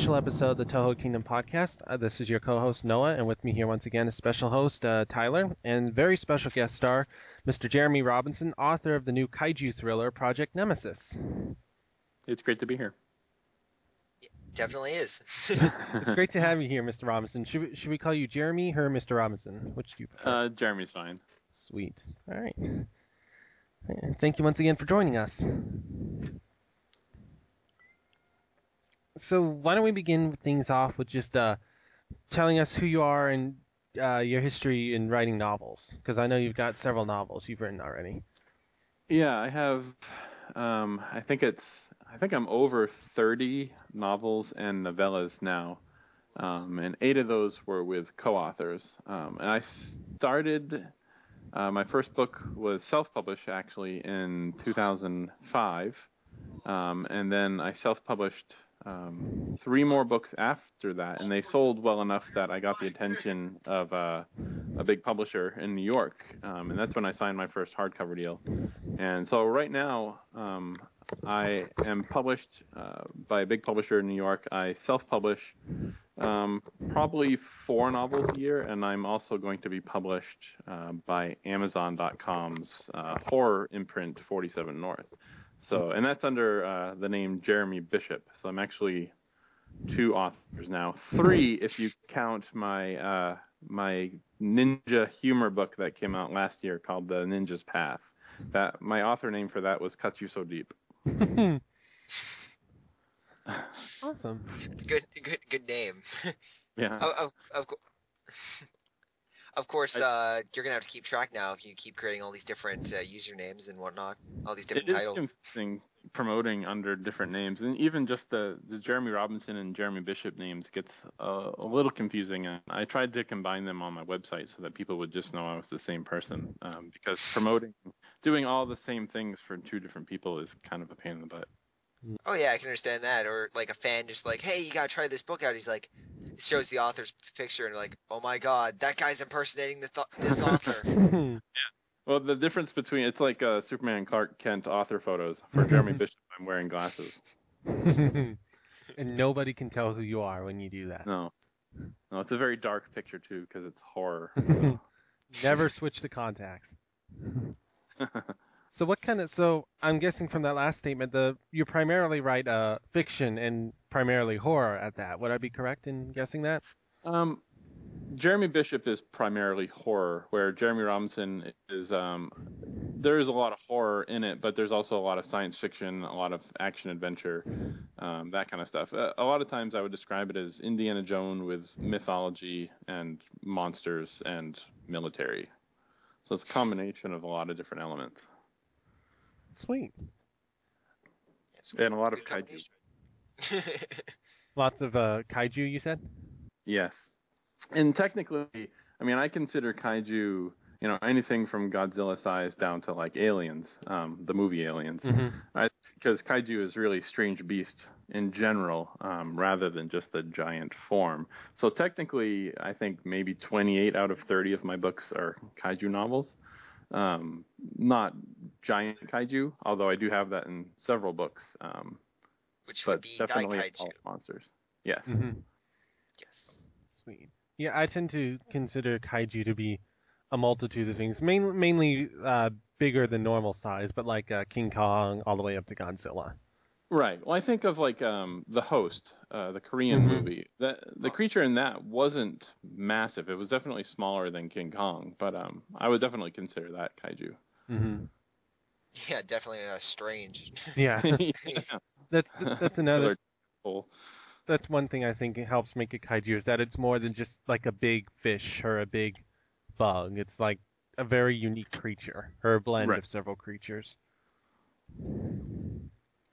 special episode of the Toho Kingdom podcast. Uh, this is your co host, Noah, and with me here once again is special host, uh, Tyler, and very special guest star, Mr. Jeremy Robinson, author of the new kaiju thriller, Project Nemesis. It's great to be here. Definitely is. It's great to have you here, Mr. Robinson. Should we, should we call you Jeremy or Mr. Robinson? Which do you prefer? Uh, Jeremy's fine. Sweet. All right. And Thank you once again for joining us. So why don't we begin things off with just uh, telling us who you are and uh, your history in writing novels? Because I know you've got several novels you've written already. Yeah, I have. Um, I think it's. I think I'm over 30 novels and novellas now, um, and eight of those were with co-authors. Um, and I started. Uh, my first book was self-published actually in 2005, um, and then I self-published um, three more books after that, and they sold well enough that I got the attention of uh, a big publisher in New York, um, and that's when I signed my first hardcover deal. And so right now, um, I am published uh, by a big publisher in New York. I self-publish um, probably four novels a year, and I'm also going to be published uh, by Amazon.com's uh, horror imprint 47 North. So, and that's under uh, the name Jeremy Bishop. So I'm actually two authors now, three if you count my uh, my ninja humor book that came out last year called The Ninja's Path. That my author name for that was Cut You So Deep. Awesome. good, good, good name. Yeah. of, of, of, co- of course, uh, you're gonna have to keep track now if you keep creating all these different uh, usernames and whatnot, all these It different is titles. confusing promoting under different names, and even just the, the Jeremy Robinson and Jeremy Bishop names gets uh, a little confusing. And I tried to combine them on my website so that people would just know I was the same person, um, because promoting, doing all the same things for two different people is kind of a pain in the butt. Oh yeah, I can understand that. Or like a fan just like, hey, you gotta try this book out. He's like, it shows the author's picture and like, oh my god, that guy's impersonating the th- this author. yeah. Well, the difference between it's like uh, Superman and Clark Kent author photos. For Jeremy Bishop, I'm wearing glasses. and nobody can tell who you are when you do that. No, no, it's a very dark picture too because it's horror. so. Never switch the contacts. So what kind of so I'm guessing from that last statement the you primarily write uh fiction and primarily horror at that. Would I be correct in guessing that? Um, Jeremy Bishop is primarily horror, where Jeremy Robinson is. Um, there is a lot of horror in it, but there's also a lot of science fiction, a lot of action adventure, um, that kind of stuff. Uh, a lot of times, I would describe it as Indiana Jones with mythology and monsters and military. So it's a combination of a lot of different elements Sweet. It's and a lot of kaiju. Lots of uh kaiju you said? Yes. And technically, I mean, I consider kaiju, you know, anything from Godzilla size down to like Aliens, um, the movie Aliens, because kaiju is really strange beast in general, um, rather than just the giant form. So technically, I think maybe 28 out of 30 of my books are kaiju novels. Um, not giant kaiju, although I do have that in several books. Um, Which would but be definitely Daikaiju. all monsters. Yes. Mm-hmm. Yes. Sweet. Yeah, I tend to consider kaiju to be a multitude of things, main, mainly uh, bigger than normal size, but like uh, King Kong all the way up to Godzilla. Right. Well, I think of like um, the host, uh, the Korean Mhm. movie. The the creature in that wasn't massive. It was definitely smaller than King Kong, but um, I would definitely consider that kaiju. Mm-hmm. Yeah, definitely uh, strange. Yeah, yeah. that's that's another. That's one thing I think helps make it kaiju is that it's more than just like a big fish or a big bug. It's like a very unique creature or a blend Right. of several creatures.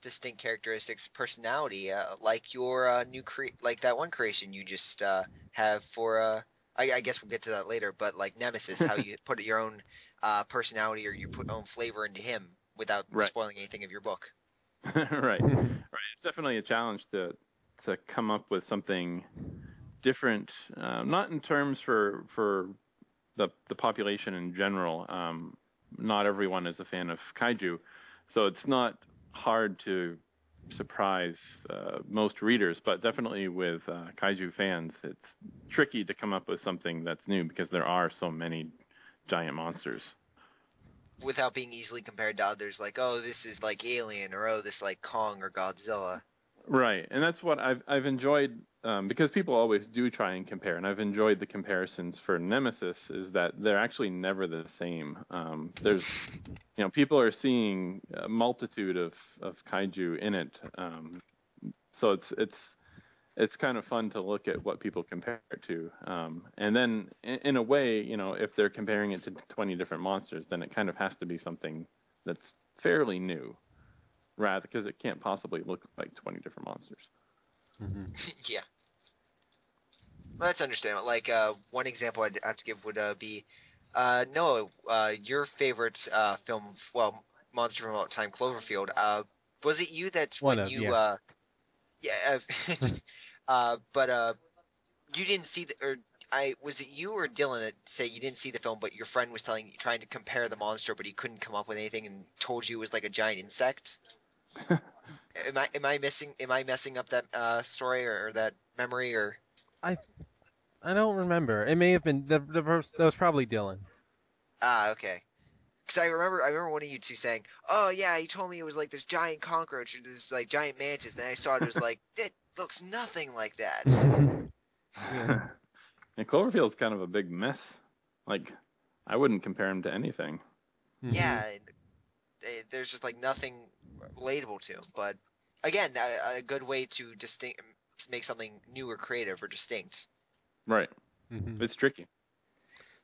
Distinct characteristics, personality, uh, like your uh, new cre- like that one creation you just uh, have for. Uh, I, I guess we'll get to that later, but like Nemesis, how you put your own uh, personality or you put own flavor into him without Right. spoiling anything of your book. right, right. It's definitely a challenge to to come up with something different, uh, not in terms for for the the population in general. Um, not everyone is a fan of kaiju, so it's not hard to surprise uh, most readers, but definitely with uh, kaiju fans, it's tricky to come up with something that's new because there are so many giant monsters. without being easily compared to others like oh this is like alien or oh this like kong or godzilla Right, and that's what I've I've enjoyed um, because people always do try and compare, and I've enjoyed the comparisons for Nemesis. Is that they're actually never the same. Um, there's, you know, people are seeing a multitude of of kaiju in it, um, so it's it's it's kind of fun to look at what people compare it to, um, and then in, in a way, you know, if they're comparing it to 20 different monsters, then it kind of has to be something that's fairly new rather because it can't possibly look like 20 different monsters. yeah well, that's understandable like uh, one example i'd have to give would uh, be uh, noah uh, your favorite uh, film well monster from out time cloverfield uh, was it you that One when of, you yeah. uh yeah uh, just uh but uh you didn't see the or I was it you or Dylan that say you didn't see the film, but your friend was telling you trying to compare the monster, but he couldn't come up with anything and told you it was like a giant insect. am I am I missing am I messing up that uh, story or, or that memory or I I don't remember. It may have been the, the pers- that was probably Dylan. ah okay? Because I remember I remember one of you two saying, "Oh yeah, he told me it was like this giant cockroach or this like giant mantis." Then I saw it, it was like it looks nothing like that. Yeah. and Cloverfield's kind of a big mess. Like, I wouldn't compare him to anything. Mhm. yeah, and, uh, there's just like nothing relatable to him. But again, a, a good way to distinct make something new or creative or distinct. Right. Mhm. It's tricky.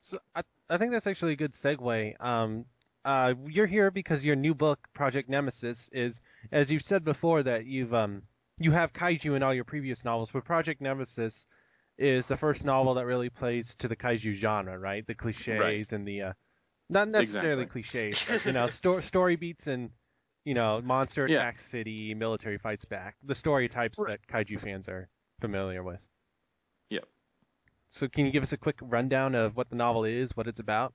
So I, I think that's actually a good segue. Um, uh, you're here because your new book, Project Nemesis, is, as you've said before, that you've um, you have kaiju in all your previous novels, but Project Nemesis is the first novel that really plays to the kaiju genre, right? The cliches Right. and the uh, not necessarily Exactly. cliches, but, you know, sto- story beats and you know, monster Yeah. attacks city, military fights back. The story types Right. that kaiju fans are familiar with. Yep. So can you give us a quick rundown of what the novel is, what it's about,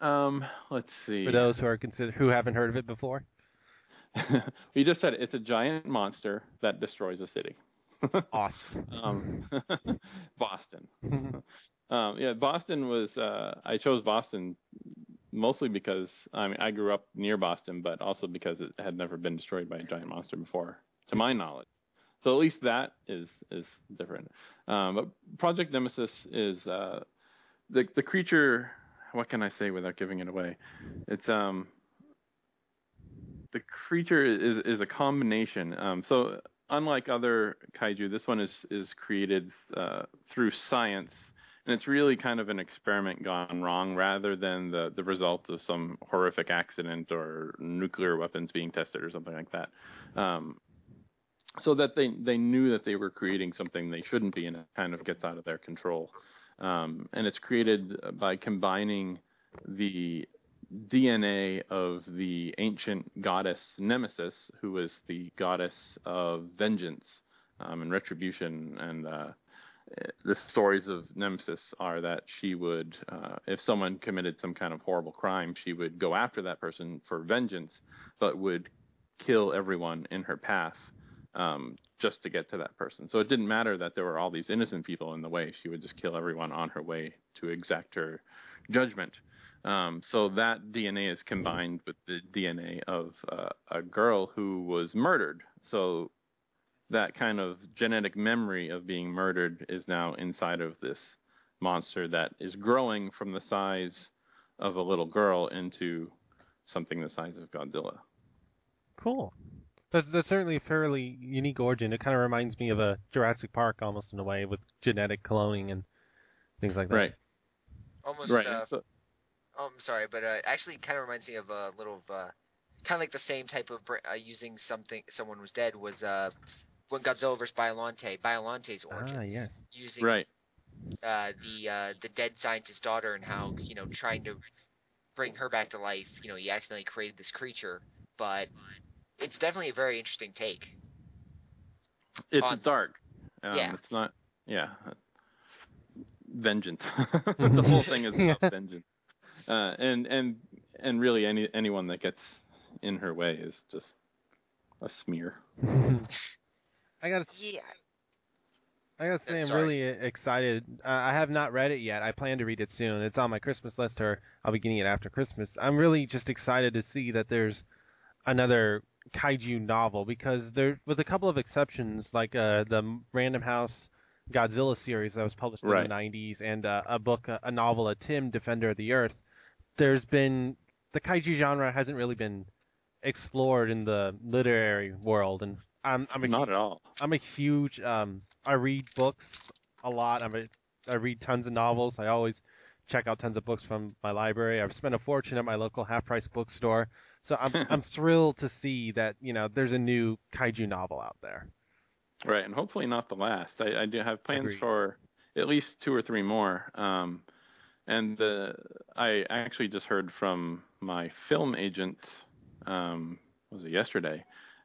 Um, let's see. for those who are consider who haven't heard of it before? you just said it. it's a giant monster that destroys a city. Awesome. um, Boston. um, yeah, Boston was. Uh, I chose Boston mostly because I mean I grew up near Boston, but also because it had never been destroyed by a giant monster before, to my knowledge. So at least that is is different. Um, but Project Nemesis is uh, the the creature. What can I say without giving it away? It's um. The creature is is a combination. Um, so unlike other kaiju, this one is is created uh, through science, and it's really kind of an experiment gone wrong, rather than the the result of some horrific accident or nuclear weapons being tested or something like that. Um, so that they they knew that they were creating something they shouldn't be, and it kind of gets out of their control. Um, and it's created by combining the DNA of the ancient goddess Nemesis, who was the goddess of vengeance um, and retribution. And uh, the stories of Nemesis are that she would, uh, if someone committed some kind of horrible crime, she would go after that person for vengeance, but would kill everyone in her path um, just to get to that person. So it didn't matter that there were all these innocent people in the way. She would just kill everyone on her way to exact her judgment. Um, so that DNA is combined with the DNA of uh, a girl who was murdered. So that kind of genetic memory of being murdered is now inside of this monster that is growing from the size of a little girl into something the size of Godzilla. Cool. That's that's certainly a fairly unique origin. It kind of reminds me of a Jurassic Park almost in a way with genetic cloning and things like that. Right. Almost. Right. Uh, So- oh, I'm sorry, but uh, actually, kind of reminds me of a little of uh, kind of like the same type of uh, using something someone was dead was uh when Godzilla vs Biollante, Biollante's origins. Ah, yes. Using Right. uh, the uh, the dead scientist's daughter and how you know trying to bring her back to life. You know, he accidentally created this creature, but it's definitely a very interesting take. It's on- dark. Um, Yeah. It's not. Yeah. Vengeance. the whole thing is about Yeah. vengeance. Uh, and and and really, any anyone that gets in her way is just a smear. I gotta Yeah, I gotta say, I'm sorry. really excited. Uh, I have not read it yet. I plan to read it soon. It's on my Christmas list, or I'll be getting it after Christmas. I'm really just excited to see that there's another kaiju novel because there, with a couple of exceptions, like uh, the Random House Godzilla series that was published in the 90s, and uh, a book, a, a novel, a Tim Defender of the Earth. There's been the kaiju genre hasn't really been explored in the literary world, and I'm I'm a Not at all. I'm a huge um I read books a lot. I'm a I read tons of novels. I always check out tons of books from my library. I've spent a fortune at my local half price bookstore. So I'm I'm thrilled to see that, you know, there's a new kaiju novel out there. Right, and hopefully not the last. I, I do have plans Agreed. for at least two or three more. Um, and the, I actually just heard from my film agent, um, was it yesterday,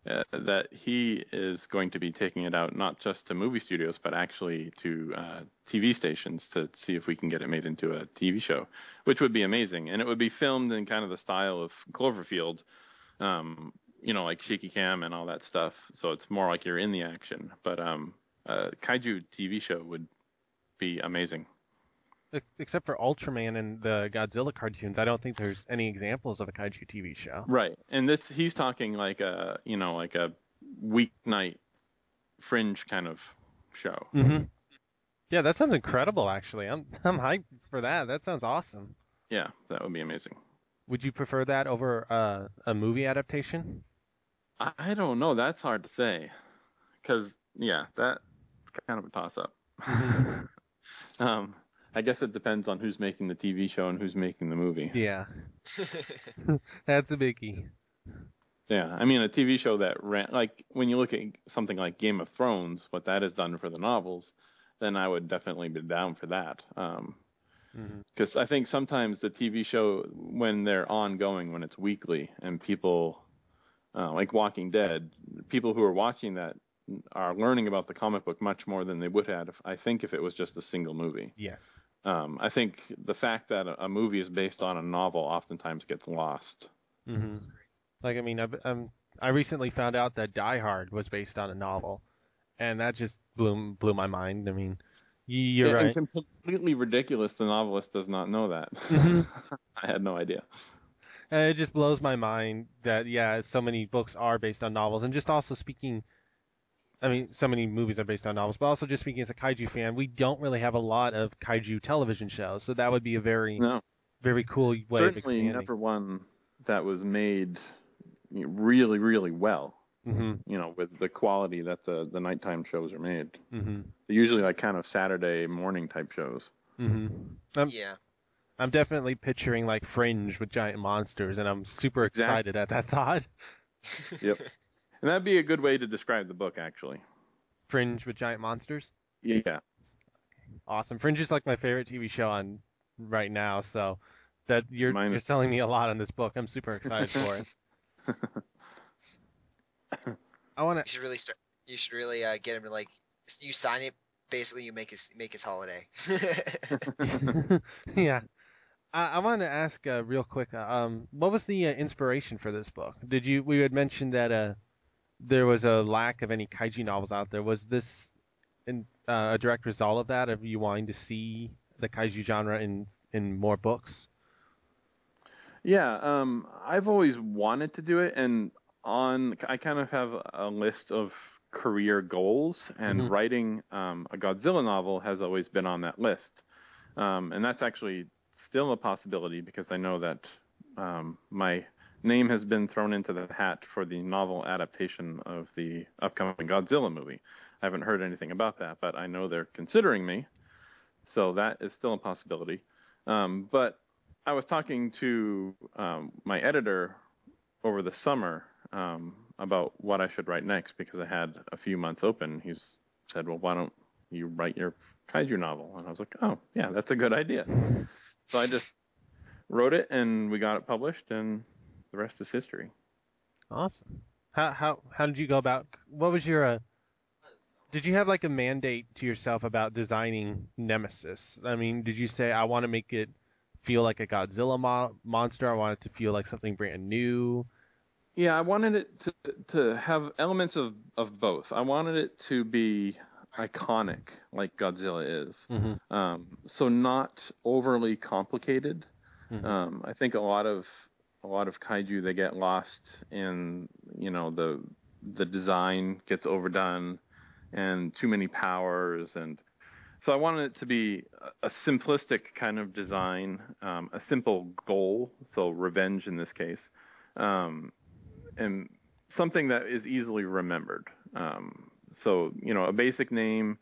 uh, that he is going to be taking it out not just to movie studios, but actually to uh, TV stations to see if we can get it made into a TV show, which would be amazing. And it would be filmed in kind of the style of Cloverfield, um, you know, like shaky cam and all that stuff. So it's more like you're in the action. But um, a kaiju TV show would be amazing. Ex- Except for Ultraman and the Godzilla cartoons, I don't think there's any examples of a kaiju TV show. Right. And this he's talking like a you know like a weeknight fringe kind of show. Mm-hmm. Yeah, that sounds incredible. Actually, I'm I'm hyped for that. That sounds awesome. Yeah, that would be amazing. Would you prefer that over uh, a movie adaptation? I, I don't know. That's hard to say. Because yeah, that's kind of a toss up. um, I guess it depends on who's making the TV show and who's making the movie. Yeah, that's a biggie. Yeah, I mean a TV show that ran like when you look at something like Game of Thrones, what that has done for the novels, then I would definitely be down for that. Um, because I think sometimes the TV show when they're ongoing, when it's weekly, and people uh, like Walking Dead, people who are watching that are learning about the comic book much more than they would have. If, I think if it was just a single movie. Yes. Um, I think the fact that a, a movie is based on a novel oftentimes gets lost. hmm Like, I mean, I, um, I recently found out that Die Hard was based on a novel, and that just blew blew my mind. I mean, you're Yeah, right. And completely ridiculous. The novelist does not know that. Mhm. I had no idea. And it just blows my mind that yeah, so many books are based on novels, and just also speaking. I mean, so many movies are based on novels, but also just speaking as a kaiju fan, we don't really have a lot of kaiju television shows, so that would be a very, No, very cool way of certainly expanding. never one that was made really, really well. hmm You know, with the quality that the the nighttime shows are made. hmm They're usually like kind of Saturday morning type shows. hmm I'm, yeah. I'm definitely picturing like Fringe with giant monsters, and I'm super Exactly. excited at that thought. Yep. And that'd be a good way to describe the book, actually. Fringe with giant monsters. Yeah. Awesome. Fringe is like my favorite TV show on right now, so that you're Mine you're is- selling me a lot on this book. I'm super excited for it. I want to. You should really start. You should really uh, get him to like. You sign it. Basically, you make his make his holiday. yeah. I, I wanted to ask uh, real quick. uh, Um, what was the uh, inspiration for this book? Did you? We had mentioned that uh, there was a lack of any kaiju novels out there. Was this in, uh, a direct result of that? Of you wanting to see the kaiju genre in in more books? Yeah, um, I've always wanted to do it, and on I kind of have a list of career goals, and Mhm. writing um, a Godzilla novel has always been on that list, um, and that's actually still a possibility because I know that um, my name has been thrown into the hat for the novel adaptation of the upcoming Godzilla movie. I haven't heard anything about that, but I know they're considering me, so that is still a possibility. Um, but I was talking to um, my editor over the summer um, about what I should write next because I had a few months open. He said, "Well, why don't you write your kaiju novel?" And I was like, "Oh, yeah, that's a good idea." So I just wrote it, and we got it published, and the rest is history. Awesome. How how how did you go about? What was your uh, did you have like a mandate to yourself about designing Nemesis? I mean, did you say I want to make it feel like a Godzilla mo- monster? I want it to feel like something brand new. Yeah, I wanted it to to have elements of of both. I wanted it to be iconic, like Godzilla is. Mm-hmm. Um, so not overly complicated. Mhm. Um, I think a lot of a lot of kaiju they get lost in you know the the design gets overdone and too many powers and so I wanted it to be a- simplistic kind of design, um, a simple goal, so revenge in this case, um, and something that is easily remembered. Um, so you know, a basic name,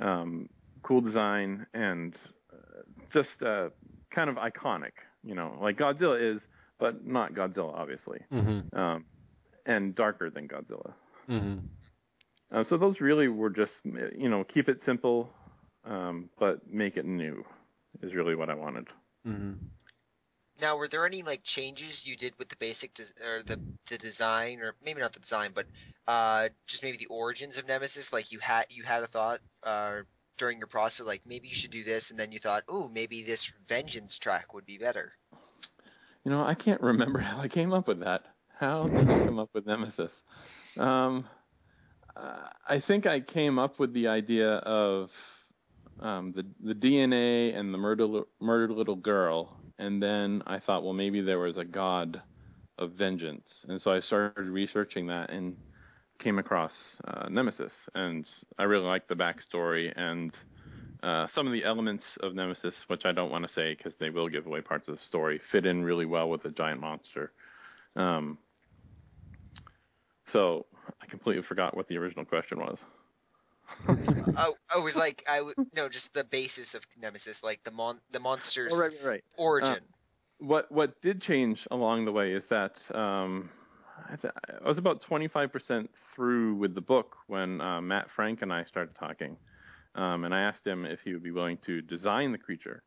um, cool design, and uh, just uh, kind of iconic. You know, like Godzilla is, but not Godzilla, obviously, Mm-hmm. um, and darker than Godzilla. Mm-hmm. Uh, so those really were just, you know, keep it simple, um, but make it new, is really what I wanted. Mm-hmm. Now, were there any like changes you did with the basic des- or the the design, or maybe not the design, but uh, just maybe the origins of Nemesis? Like you had you had a thought uh, during your process, like maybe you should do this, and then you thought, oh, maybe this vengeance track would be better. You know, I can't remember how I came up with that. How did I come up with Nemesis? Um, uh, I think I came up with the idea of um, the the DNA and the murdered murdered little girl, and then I thought, well, maybe there was a god of vengeance, and so I started researching that and came across uh, Nemesis, and I really liked the backstory and uh, some of the elements of Nemesis, which I don't want to say because they will give away parts of the story, fit in really well with the giant monster. Um, so I completely forgot what the original question was. oh, it was like I no, just the basis of Nemesis, like the mon the monster's Oh, right, right, right. origin. What what did change along the way is that um, I, I was about 25% through with the book when uh, Matt Frank and I started talking, um, and I asked him if he would be willing to design the creature.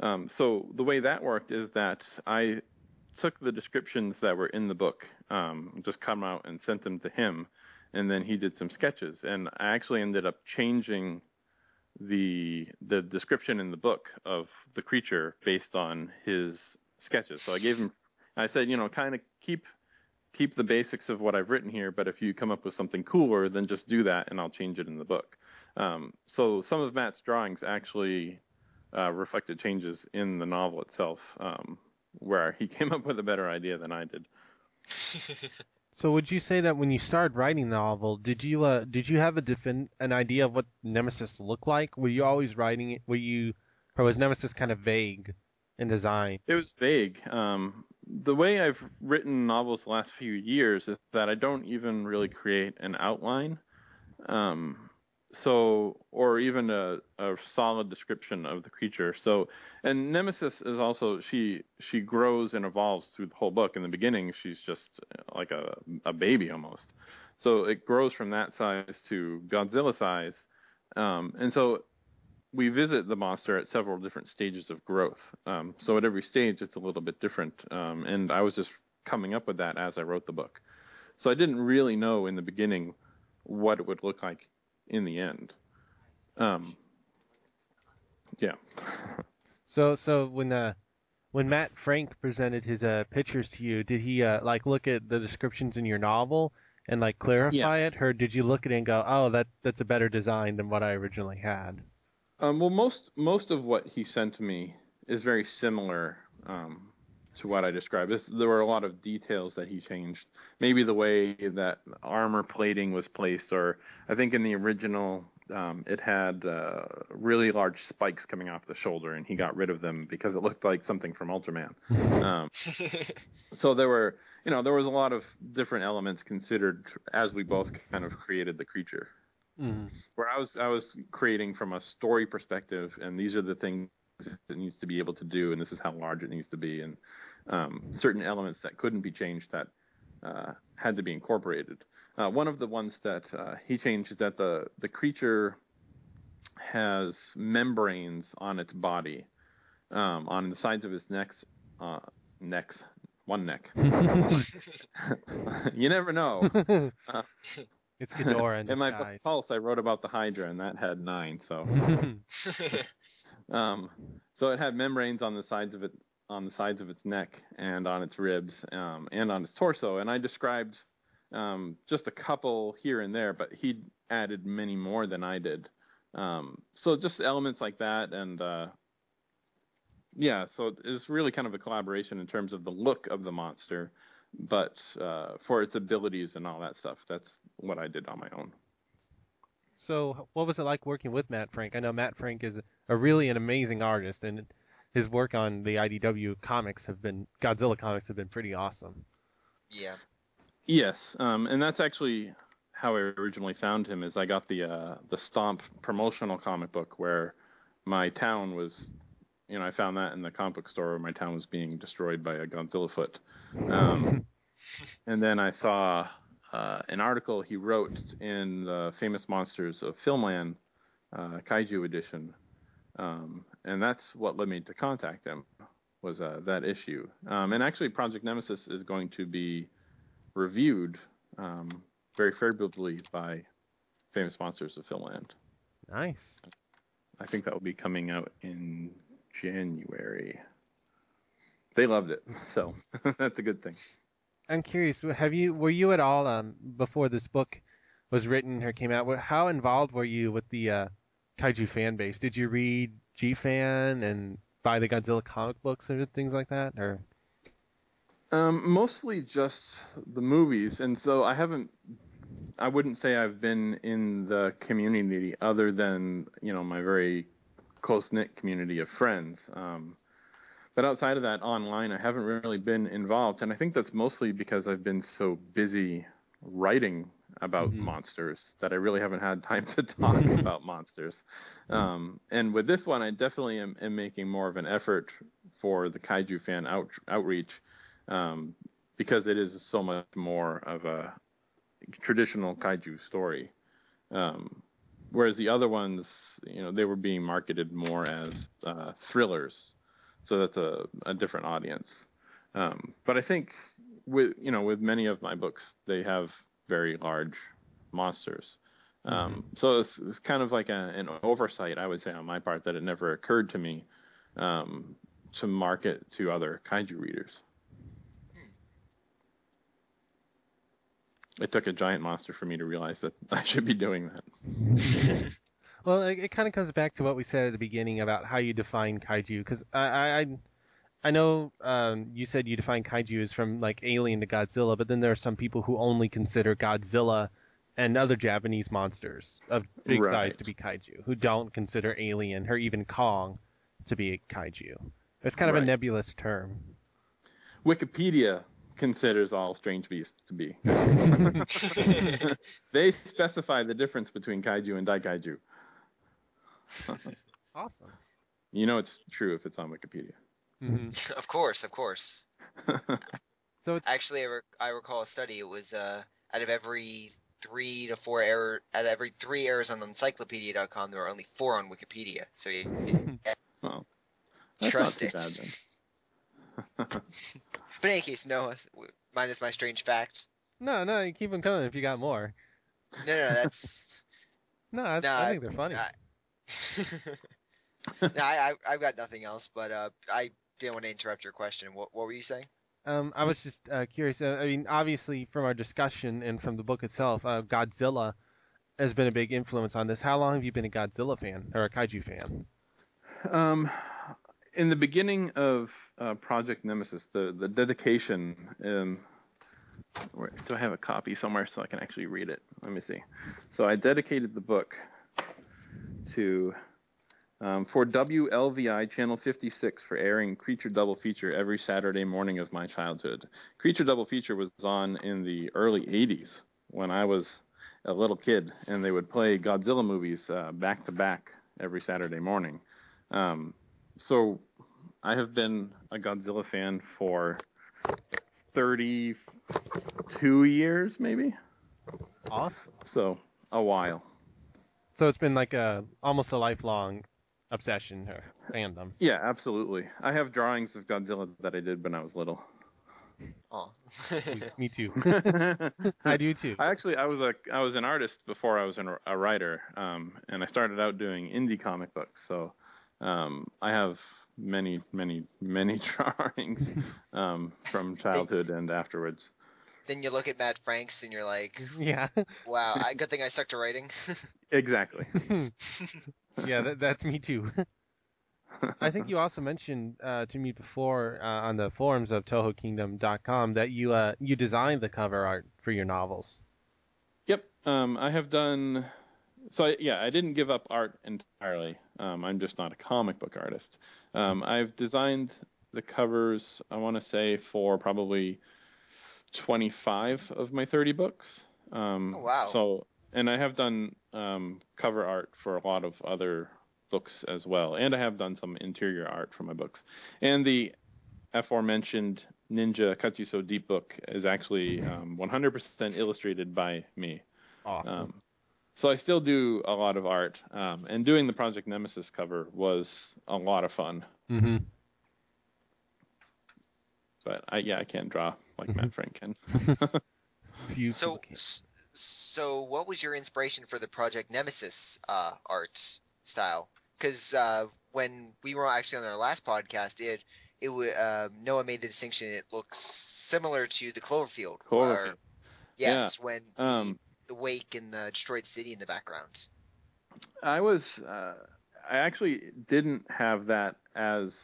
Um, so the way that worked is that I took the descriptions that were in the book, um, just come out and sent them to him, and then he did some sketches, and I actually ended up changing the the description in the book of the creature based on his sketches. So I gave him, I said, you know, kind of keep keep the basics of what I've written here, but if you come up with something cooler, then just do that, and I'll change it in the book. Um, so some of Matt's drawings actually uh, reflected changes in the novel itself, um, where he came up with a better idea than I did. So would you say that when you started writing the novel, did you uh did you have a defin- an idea of what Nemesis looked like? Were you always writing it? Were you, or was Nemesis kind of vague in design? It was vague. Um, the way I've written novels the last few years is that I don't even really create an outline. Um, so, or even a, a solid description of the creature. So, and Nemesis is also she she grows and evolves through the whole book. In the beginning, she's just like a a baby almost. So it grows from that size to Godzilla size, um, and so we visit the monster at several different stages of growth. Um, so at every stage, it's a little bit different. Um, and I was just coming up with that as I wrote the book. So I didn't really know in the beginning what it would look like in the end. Um, yeah. So so when uh when Matt Frank presented his uh pictures to you, did he uh like look at the descriptions in your novel and like clarify it, or did you look at it and go, oh that that's a better design than what I originally had? Um, well, most most of what he sent to me is very similar um, to what I described. This, there were a lot of details that he changed. Maybe the way that armor plating was placed, or I think in the original um, it had uh, really large spikes coming off the shoulder, and he got rid of them because it looked like something from Ultraman. Um, so there were, you know, there was a lot of different elements considered as we both kind of created the creature Mm-hmm. where I was I was creating from a story perspective, and these are the things it needs to be able to do, and this is how large it needs to be, and um, certain elements that couldn't be changed that uh, had to be incorporated. Uh, one of the ones that uh, he changed is that the the creature has membranes on its body, um, on the sides of its necks, uh, necks, one neck. you never know. it's Ghidorah in In my disguise. Pulse, I wrote about the Hydra, and that had nine. So, um, so it had membranes on the sides of it, on the sides of its neck, and on its ribs, um, and on its torso. And I described um, just a couple here and there, but he added many more than I did. Um, so just elements like that, and uh, yeah, so it's really kind of a collaboration in terms of the look of the monster, but uh, for its abilities and all that stuff. That's what I did on my own. So, what was it like working with Matt Frank? I know Matt Frank is a really an amazing artist, and his work on the IDW comics have been Godzilla comics have been pretty awesome. yeah. Yes, um, and that's actually how I originally found him. Is I got the uh, the Stomp promotional comic book where my town was, you know, I found that in the comic book store where my town was being destroyed by a Godzilla foot, um, and then I saw an article he wrote in the Famous Monsters of Filmland uh, Kaiju edition, um, and that's what led me to contact him. Was uh, that issue? Um, and actually, Project Nemesis is going to be reviewed um, very favorably by Famous Monsters of Filmland. Nice. I think that will be coming out in January. They loved it, so that's a good thing. I'm curious. Have you were you at all um, before this book was written or came out? How involved were you with the uh, kaiju fan base? Did you read G Fan and buy the Godzilla comic books or things like that? Or Um, mostly just the movies, and so I haven't. I wouldn't say I've been in the community other than you know my very close knit community of friends. Um, but outside of that, online, I haven't really been involved, and I think that's mostly because I've been so busy writing about Mhm. monsters that I really haven't had time to talk about monsters. Um, and with this one, I definitely am, am making more of an effort for the kaiju fan out, outreach um, because it is so much more of a traditional kaiju story. Um, whereas the other ones, you know, they were being marketed more as uh, thrillers, so that's a, a different audience. Um, but I think with you know with many of my books, they have very large monsters. Um, So it's, it's kind of like a, an oversight, I would say, on my part that it never occurred to me um, to market to other kaiju readers. It took a giant monster for me to realize that I should be doing that. well, it, it kind of comes back to what we said at the beginning about how you define kaiju. Because I, I, I, know um, you said you define kaiju as from like Alien to Godzilla, but then there are some people who only consider Godzilla and other Japanese monsters of big size to be kaiju, who don't consider Alien or even Kong to be a kaiju. It's kind of a nebulous term. Wikipedia considers all strange beasts to be. they specify the difference between kaiju and daikaiju. Awesome. You know it's true if it's on Wikipedia. hmm of course, of course. So it's Actually, I, rec- I recall a study. It was uh, out of every three to four error, out of every three errors on Encyclopedia.com, there were only four on Wikipedia. So you, well, that's Trust it. bad then. but in any case, no. w- Minus my strange facts. no, no, you keep them coming if you got more. No, no, no that's. No, I, No, I I- think they're funny. I- no, I, I, I've got nothing else. But uh, I didn't want to interrupt your question. What, what were you saying? Um, I was just uh, curious. Uh, I mean, obviously, from our discussion and from the book itself, uh, Godzilla has been a big influence on this. How long have you been a Godzilla fan or a kaiju fan? Um, in the beginning of uh, Project Nemesis, the the dedication. Um, where, do I have a copy somewhere so I can actually read it? Let me see. So I dedicated the book to um, for WLVI Channel 56 for airing Creature Double Feature every Saturday morning of my childhood. Creature Double Feature was on in the early 80s when I was a little kid, and they would play Godzilla movies uh, back to back every Saturday morning. Um, so I have been a Godzilla fan for 32 years, maybe. Awesome. So a while. So it's been like a almost a lifelong obsession or fandom. Yeah, absolutely. I have drawings of Godzilla that I did when I was little. Oh. Me too. I I do too. I actually I was a I was an artist before I was an, a writer, um, and I started out doing indie comic books. So um, I have many many many drawings um, from childhood and afterwards. Then you look at Matt Frank's and you're like, Yeah. wow, I, good thing I stuck to writing. Exactly. yeah, that, that's me too. I think you also mentioned uh, to me before uh, on the forums of TohoKingdom.com that you uh, you designed the cover art for your novels. Yep. Um, I have done. So I, yeah, I didn't give up art entirely. Um, I'm just not a comic book artist. Um, I've designed the covers. I want to say for probably 25 of my 30 books. Um, Oh, wow. So and I have done um, cover art for a lot of other books as well, and I have done some interior art for my books. And the aforementioned Ninja Katsuso Deep book is actually um, 100% illustrated by me. Awesome. Um, so I still do a lot of art, um, and doing the Project Nemesis cover was a lot of fun. mm-hmm. But I, yeah, I can't draw like Matt Frank can. So, people so what was your inspiration for the Project Nemesis uh, art style? Because uh, when we were actually on our last podcast, it it wa- uh, Noah made the distinction. It looks similar to the Cloverfield. where- Cloverfield. yes, when the, Um, the wake and the destroyed city in the background. I was, uh, I actually didn't have that as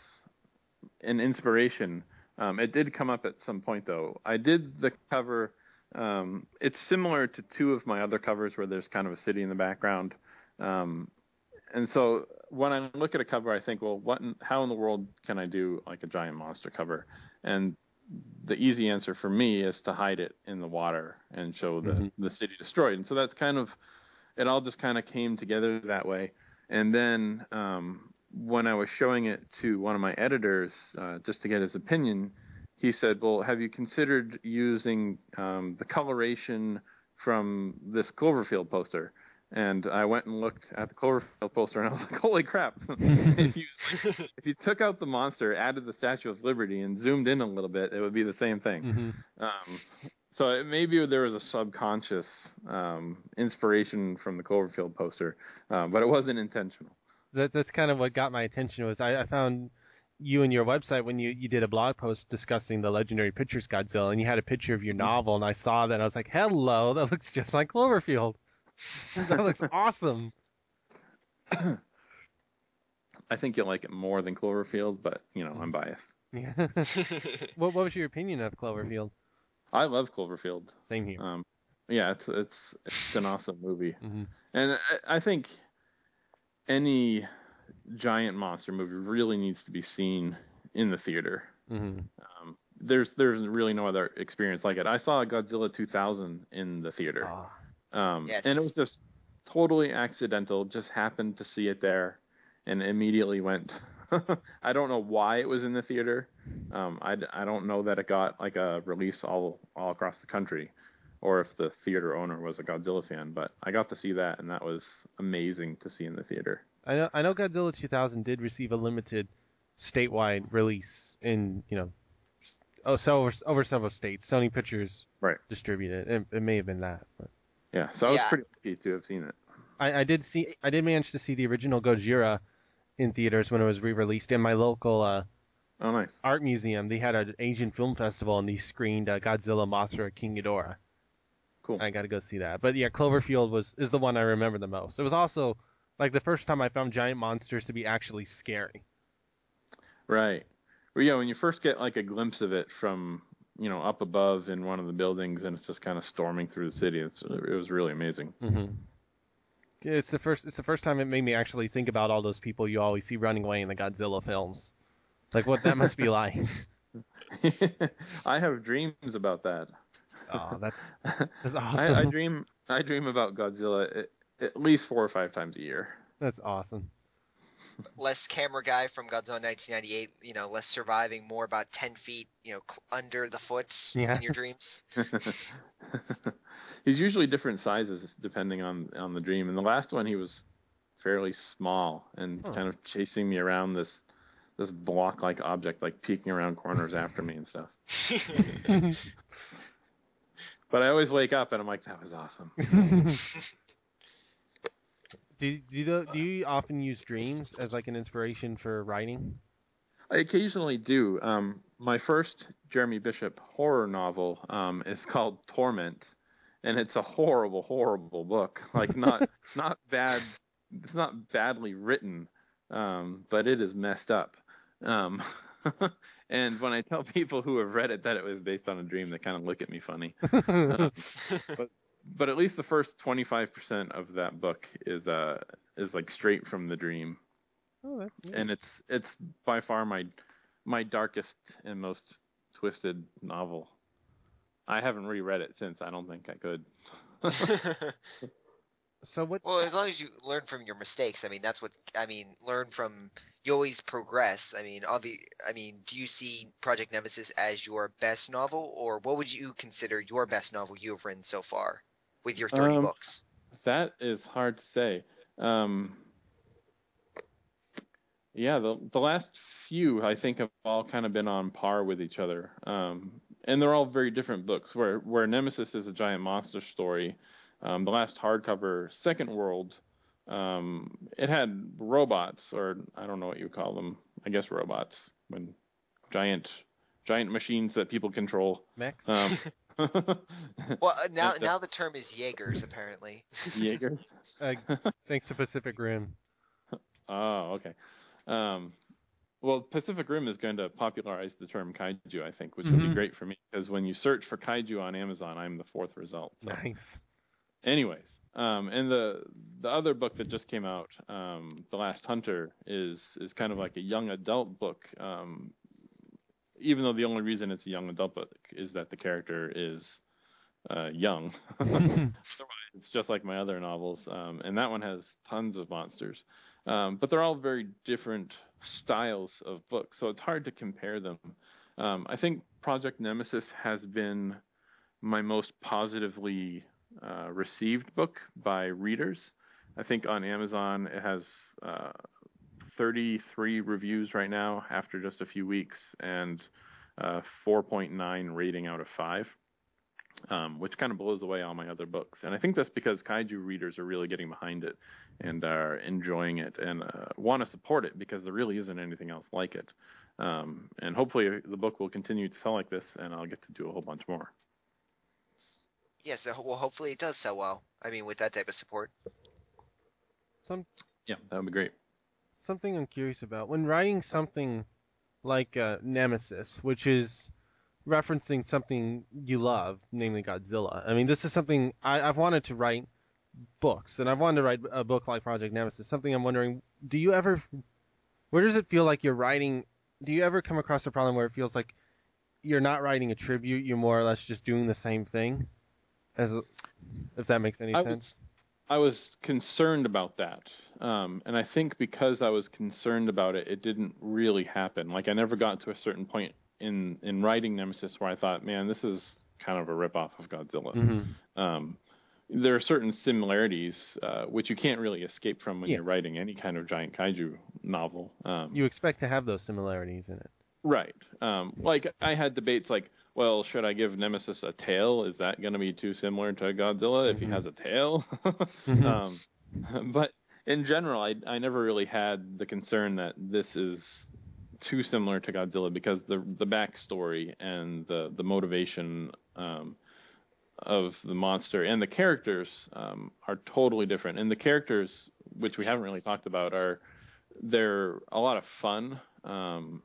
an inspiration. Um, it did come up at some point though. I did the cover. Um, it's similar to two of my other covers where there's kind of a city in the background. Um, and so when I look at a cover, I think, well, what, in, how in the world can I do like a giant monster cover? And the easy answer for me is to hide it in the water and show the, Mhm. the city destroyed. And so that's kind of, it all just kind of came together that way. And then um, when I was showing it to one of my editors, uh, just to get his opinion, he said, "Well, have you considered using um, the coloration from this Cloverfield poster?" And I went and looked at the Cloverfield poster, and I was like, "Holy crap! if you if you took out the monster, added the Statue of Liberty, and zoomed in a little bit, it would be the same thing." hmm Um, so it, maybe there was a subconscious um, inspiration from the Cloverfield poster, uh, but it wasn't intentional. That, that's kind of what got my attention was I, I found you and your website when you, you did a blog post discussing the Legendary Pictures Godzilla and you had a picture of your novel and I saw that and I was like, hello, that looks just like Cloverfield. that looks awesome. I think you'll like it more than Cloverfield, but you know I'm biased. Yeah. what, what was your opinion of Cloverfield? I love Cloverfield. Same here. Um, yeah, it's it's it's an awesome movie, hmm and I, I think any giant monster movie really needs to be seen in the theater. hmm Um, there's there's really no other experience like it. I saw Godzilla 2000 in the theater. Oh, Um, Yes. And it was just totally accidental. Just happened to see it there, and immediately went. I don't know why it was in the theater. Um, I, I don't know that it got like a release all all across the country, or if the theater owner was a Godzilla fan. But I got to see that, and that was amazing to see in the theater. I know I know Godzilla 2000 did receive a limited statewide release in you know oh so over, over several states. Sony Pictures Right. distributed it. It, it may have been that. But Yeah, so I was Yeah. pretty lucky to have seen it. I, I did see I did manage to see the original Gojira in theaters when it was re-released in my local uh, Oh, nice. art museum. They had an Asian film festival and they screened uh, Godzilla Mothra King Ghidorah. Cool. I got to go see that. But yeah, Cloverfield was is the one I remember the most. It was also like the first time I found giant monsters to be actually scary. Right. Well, yeah, when you first get like a glimpse of it from you know up above in one of the buildings, and it's just kind of storming through the city, it's it was really amazing. Mm-hmm. It's the first. It's the first time it made me actually think about all those people you always see running away in the Godzilla films, like what that must be like. I have dreams about that. Oh, that's that's I, awesome. I dream I dream about Godzilla at, at least four or five times a year. That's awesome. less camera guy from Godzilla 1998. You know, less surviving, more about 10 feet, you know, cl- under the foot Yeah. in your dreams. He's usually different sizes depending on on the dream. And the last one, he was fairly small and Huh. kind of chasing me around this this block-like object, like peeking around corners after me and stuff. But I always wake up and I'm like, that was awesome. do, do, you, do you often use dreams as like an inspiration for writing? I occasionally do. Um, my first Jeremy Bishop horror novel um, is called Torment, and it's a horrible, horrible book. Like not not bad. It's not badly written, um, but it is messed up. And when I tell people who have read it that it was based on a dream, they kind of look at me funny. Um, but but at least the first 25% of that book is uh is like straight from the dream oh, that's neat. and it's it's by far my my darkest and most twisted novel. I haven't reread it since. I don't think I could. so what? well, as long as you learn from your mistakes, I mean, that's what I mean. Learn from. You always progress. I mean, obvi- I mean, do you see Project Nemesis as your best novel, or what would you consider your best novel you have written so far with your 30 Um, books? That is hard to say. Um, yeah, the the last few I think have all kind of been on par with each other, um, and they're all very different books. Where where Nemesis is a giant monster story, um, the last hardcover, Second World, um, it had robots, or I don't know what you call them. I guess robots, when giant giant machines that people control. Mechs? Um, Well, uh, now and, uh, now the term is Jaegers apparently. Jaegers. Uh, thanks to Pacific Rim. Oh, okay. Um, well, Pacific Rim is going to popularize the term kaiju, I think, which would be Mhm. great for me because when you search for kaiju on Amazon, I'm the fourth result. So, Nice. anyways, um, and the the other book that just came out, um, The Last Hunter, is is kind of like a young adult book. Um, even though the only reason it's a young adult book is that the character is uh, young. It's just like my other novels, um, and that one has tons of monsters. Um, but they're all very different styles of books, so it's hard to compare them. Um, I think Project Nemesis has been my most positively uh, received book by readers. I think on Amazon it has uh, 33 reviews right now after just a few weeks and uh, 4.9 rating out of 5 um, which kind of blows away all my other books. And I think that's because kaiju readers are really getting behind it and are enjoying it and uh, want to support it because there really isn't anything else like it. Um, and hopefully the book will continue to sell like this, and I'll get to do a whole bunch more. Yes, yeah, so, well, hopefully it does sell well. I mean, with that type of support. Some Yeah, that would be great. something I'm curious about when writing something like uh, Nemesis, which is referencing something you love, namely Godzilla. I mean, this is something I, I've wanted to write books, and I've wanted to write a book like Project Nemesis. Something I'm wondering: Do you ever? Where does it feel like you're writing? Do you ever come across a problem where it feels like you're not writing a tribute; you're more or less just doing the same thing? As if that makes any I was- sense. I was concerned about that. Um, and I think because I was concerned about it, it didn't really happen. Like I never got to a certain point in in writing Nemesis where I thought, man, this is kind of a ripoff of Godzilla. hmm Um, there are certain similarities uh, which you can't really escape from when Yeah. you're writing any kind of giant kaiju novel. Um, You expect to have those similarities in it. Right. Um, like I had debates like, well, should I give Nemesis a tail? Is that going to be too similar to Godzilla if he Mhm. has a tail? Mhm. um, but in general, I I never really had the concern that this is too similar to Godzilla because the the backstory and the the motivation um, of the monster and the characters um, are totally different. And the characters, which we haven't really talked about, are they're a lot of fun. Um,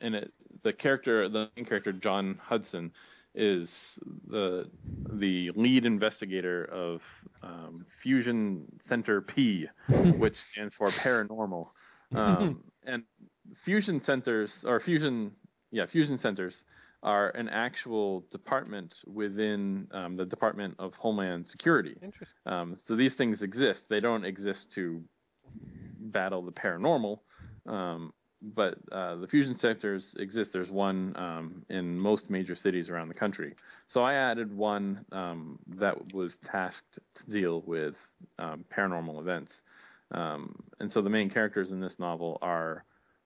and it the character the main character John Hudson is the the lead investigator of um, Fusion Center P, which stands for paranormal. Um, and fusion centers or fusion yeah fusion centers are an actual department within um, the Department of Homeland Security. Interesting. Um, so these things exist. They don't exist to battle the paranormal. Um, but uh, the fusion centers exist. There's one um, in most major cities around the country. So I added one um, that was tasked to deal with um, paranormal events. Um, and so the main characters in this novel are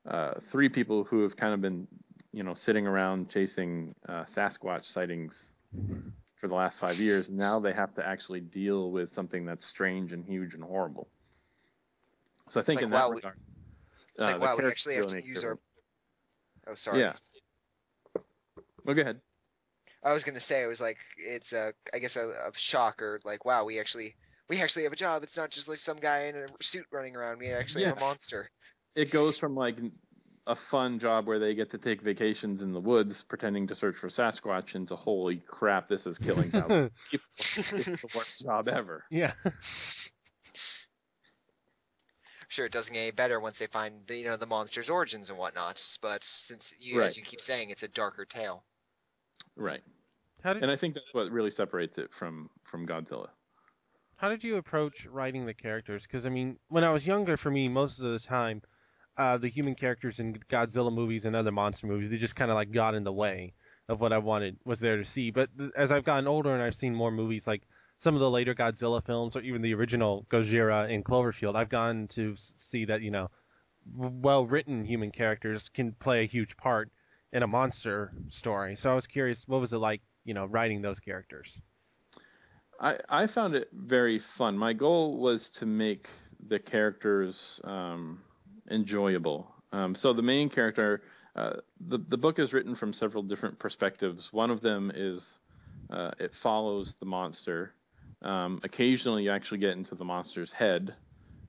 uh, three people who have kind of been, you know, sitting around chasing uh, Sasquatch sightings for the last five years. Now they have to actually deal with something that's strange and huge and horrible. So I think like, in that wow, we- regard, It's uh, like wow, we actually have to use our. Oh, sorry. Yeah. Well, go ahead. I was gonna say it was like it's a I guess a, a shocker. Like wow, we actually we actually have a job. It's not just like some guy in a suit running around. We actually have a monster. It goes from like a fun job where they get to take vacations in the woods pretending to search for Sasquatch into holy crap, this is killing thousands of people. This the worst job ever. yeah. Sure, it doesn't get any better once they find the you know the monster's origins and whatnot. But since you Right. as you keep saying, it's a darker tale. Right. How did And I think that's what really separates it from from Godzilla. How did you approach writing the characters? Because I mean, when I was younger, for me, most of the time, uh, the human characters in Godzilla movies and other monster movies, they just kind of like got in the way of what I wanted was there to see. But th- as I've gotten older and I've seen more movies, like some of the later Godzilla films or even the original Gojira and Cloverfield, I've gone to see that you know, well written human characters can play a huge part in a monster story. So I was curious, what was it like, you know, writing those characters? I, I found it very fun. My goal was to make the characters um, enjoyable. Um, so the main character, uh, the the book is written from several different perspectives. One of them is uh, it follows the monster. Um, occasionally, you actually get into the monster's head,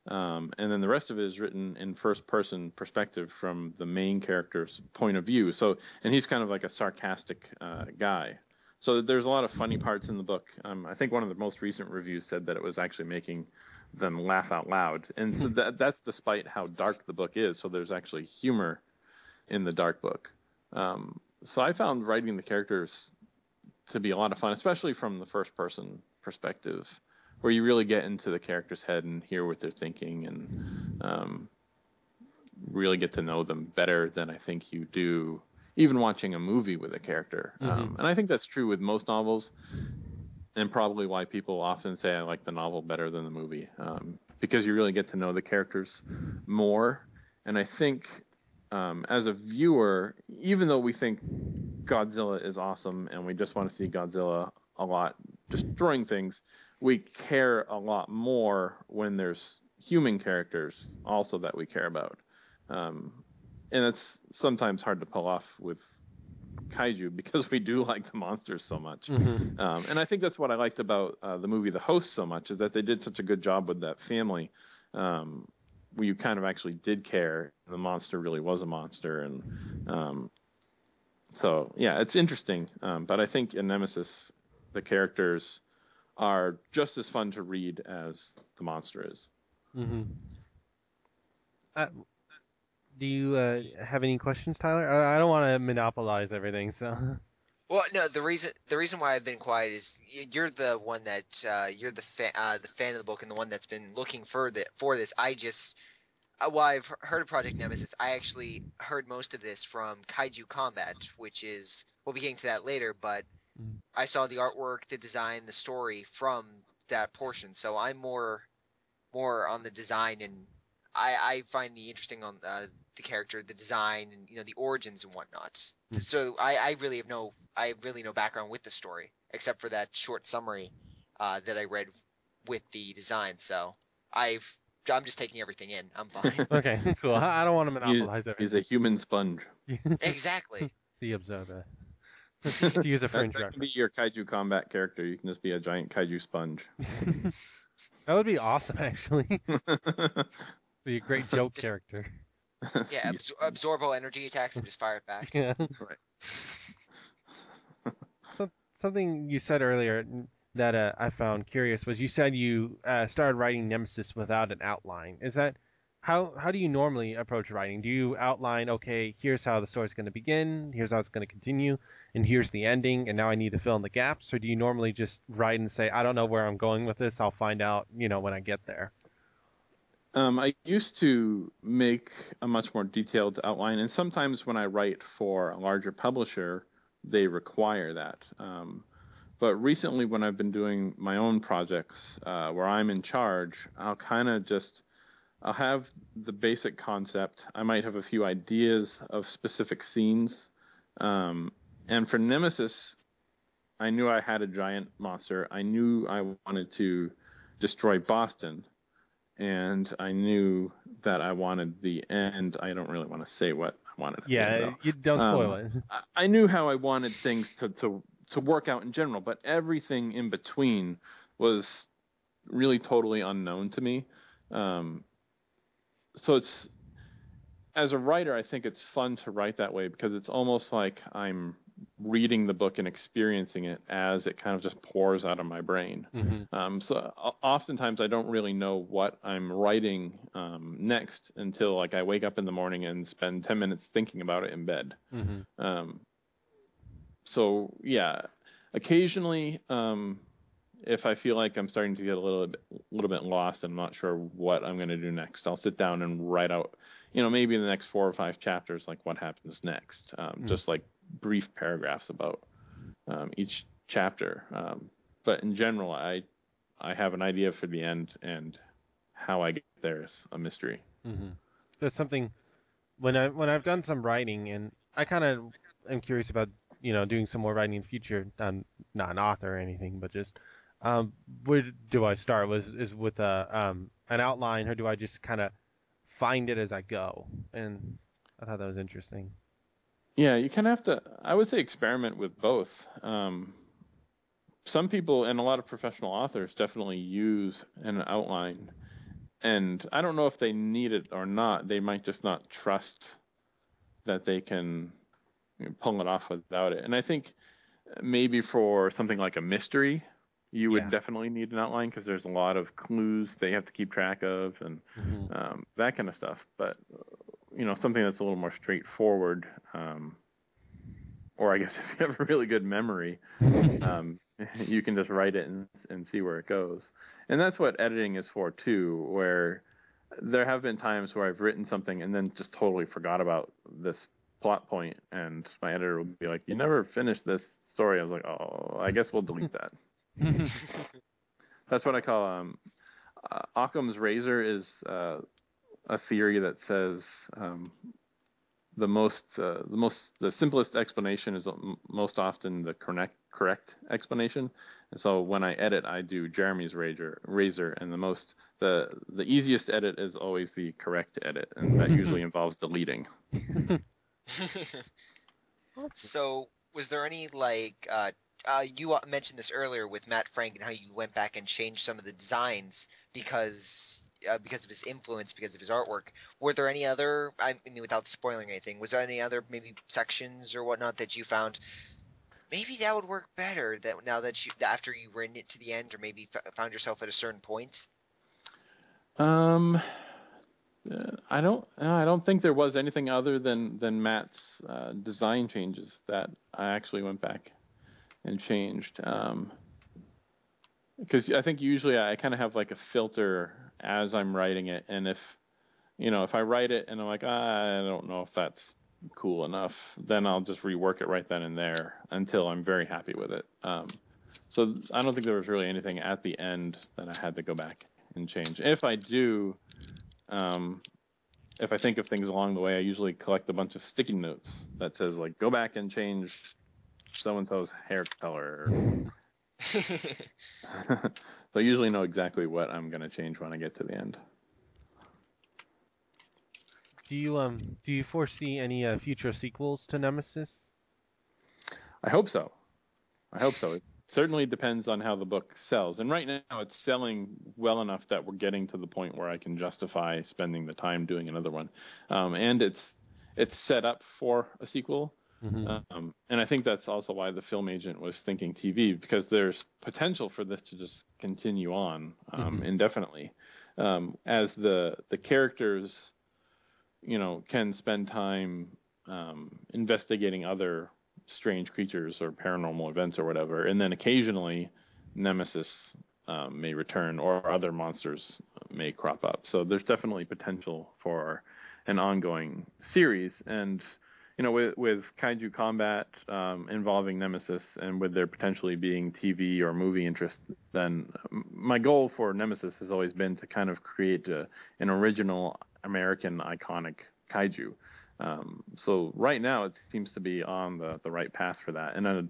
um, and then the rest of it is written in first person perspective from the main character's point of view. So, and he's kind of like a sarcastic uh, guy. So there's a lot of funny parts in the book. Um, I think one of the most recent reviews said that it was actually making them laugh out loud, and so that, that's despite how dark the book is. So there's actually humor in the dark book. Um, so I found writing the characters to be a lot of fun, especially from the first person perspective, where you really get into the character's head and hear what they're thinking, and um, really get to know them better than I think you do even watching a movie with a character. Um, and I think that's true with most novels, and probably why people often say I like the novel better than the movie, um, because you really get to know the characters more. And I think um, as a viewer, even though we think Godzilla is awesome and we just want to see Godzilla a lot destroying things, we care a lot more when there's human characters also that we care about. Um, and it's sometimes hard to pull off with kaiju because we do like the monsters so much. Mm-hmm. Um, and I think that's what I liked about uh, the movie The Host so much is that they did such a good job with that family. Um, where you kind of actually did care. The monster really was a monster, and um, so yeah, it's interesting. Um, but I think in Nemesis, the characters are just as fun to read as the monster is. Mm-hmm. Uh, do you uh, have any questions, Tyler? I, I don't want to monopolize everything, so. Well, no, the reason the reason why I've been quiet is you're the one that uh, you're the fa- uh, the fan of the book and the one that's been looking for the for this. I just uh, well, I've heard of Project Nemesis. I actually heard most of this from Kaiju Combat, which is we'll be getting to that later. But. I saw the artwork, the design, the story from that portion. So I'm more more on the design and I, I find the interesting on uh, the character, the design, and you know the origins and whatnot. Hmm. So I, I really have no I have really no background with the story except for that short summary uh, that I read with the design. So I've I'm just taking everything in. I'm fine. Okay, cool. I, I don't want to monopolize everything. He's a human sponge. exactly. the observer. to use a That, French that can reference. be your kaiju combat character. You can just be a giant kaiju sponge. that would be awesome, actually. be a great joke Just- character. Yeah, absor- absorb all energy attacks and just fire it back. Yeah. That's right. So, something you said earlier that uh, I found curious was you said you uh, started writing Nemesis without an outline. Is that how how do you normally approach writing? Do you outline, okay, here's how the story's going to begin, here's how it's going to continue, and here's the ending, and now I need to fill in the gaps, or do you normally just write and say, I don't know where I'm going with this, I'll find out, you know, when I get there? Um, I used to make a much more detailed outline, and sometimes when I write for a larger publisher, they require that. Um, but recently, when I've been doing my own projects uh, where I'm in charge, I'll kind of just I'll have the basic concept. I might have a few ideas of specific scenes. Um, and for Nemesis, I knew I had a giant monster. I knew I wanted to destroy Boston. And I knew that I wanted the end. I don't really want to say what I wanted. end, Yeah, you don't spoil Um, it. I- I knew how I wanted things to, to to work out in general, but everything in between was really totally unknown to me. Um, so it's as a writer, I think it's fun to write that way because it's almost like I'm reading the book and experiencing it as it kind of just pours out of my brain. hmm Um, so oftentimes I don't really know what I'm writing um, next until like I wake up in the morning and spend 10 minutes thinking about it in bed. hmm Um, so yeah, occasionally, um, if I feel like I'm starting to get a little bit, little bit lost and I'm not sure what I'm going to do next, I'll sit down and write out, you know, maybe in the next four or five chapters, like what happens next, um, Mm. just like brief paragraphs about um, each chapter. Um, but in general, I I have an idea for the end, and how I get there is a mystery. hmm That's something when I when I've done some writing, and I kind of am curious about you know doing some more writing in the future. I'm not an author or anything, but just um, where do I start? Was is with a um, an outline, or do I just kind of find it as I go? And I thought that was interesting. Yeah, you kind of have to. I would say experiment with both. Um, some people and a lot of professional authors definitely use an outline, and I don't know if they need it or not. They might just not trust that they can pull it off without it. And I think maybe for something like a mystery, you would Yeah. definitely need an outline because there's a lot of clues they have to keep track of and hmm um, that kind of stuff. But you know, something that's a little more straightforward, um, or I guess if you have a really good memory, um, you can just write it and, and see where it goes. And that's what editing is for too, where there have been times where I've written something and then just totally forgot about this plot point, and my editor will be like, "You never finished this story." I was like, "Oh, I guess we'll delete that." That's what I call um, uh, Occam's razor is uh, a theory that says um, the most uh, the most the simplest explanation is most often the correct correct explanation. And so when I edit, I do Jeremy's razor razor, and the most the the easiest edit is always the correct edit, and that usually involves deleting. so, was there any like uh, uh, you uh, mentioned this earlier with Matt Frank and how you went back and changed some of the designs because uh, because of his influence, because of his artwork. Were there any other? I mean, without spoiling anything, was there any other maybe sections or whatnot that you found? Maybe that would work better. That now that you after you written it to the end, or maybe f- found yourself at a certain point. Um, uh, I don't. I don't think there was anything other than than Matt's uh, design changes that I actually went back and changed. Um, because I think usually I kind of have like a filter as I'm writing it, and if you know if I write it and I'm like ah, I don't know if that's cool enough, then I'll just rework it right then and there until I'm very happy with it. Um, so I don't think there was really anything at the end that I had to go back and change. If I do, um, if I think of things along the way, I usually collect a bunch of sticky notes that says like go back and change so and so's hair color. so I usually know exactly what I'm going to change when I get to the end. Do you um do you foresee any uh, future sequels to Nemesis? I hope so. I hope so. It certainly depends on how the book sells. And right now it's selling well enough that we're getting to the point where I can justify spending the time doing another one. Um, and it's it's set up for a sequel. Mhm. Um, and I think that's also why the film agent was thinking TV because there's potential for this to just continue on um, Mhm. indefinitely, um, as the the characters, you know, can spend time um, investigating other strange creatures or paranormal events or whatever, and then occasionally Nemesis um, may return or other monsters may crop up. So there's definitely potential for an ongoing series. And you know, with with kaiju combat um, involving Nemesis, and with there potentially being TV or movie interest, then my goal for Nemesis has always been to kind of create a, an original American iconic kaiju. Um, so right now it seems to be on the, the right path for that, and then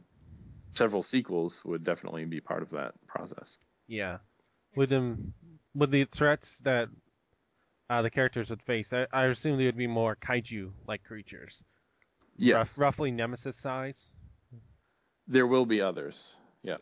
several sequels would definitely be part of that process. Yeah, with them, with the threats that uh, the characters would face, I, I assume they would be more kaiju-like creatures. Yes, Rough- roughly Nemesis size. there will be others. Yep.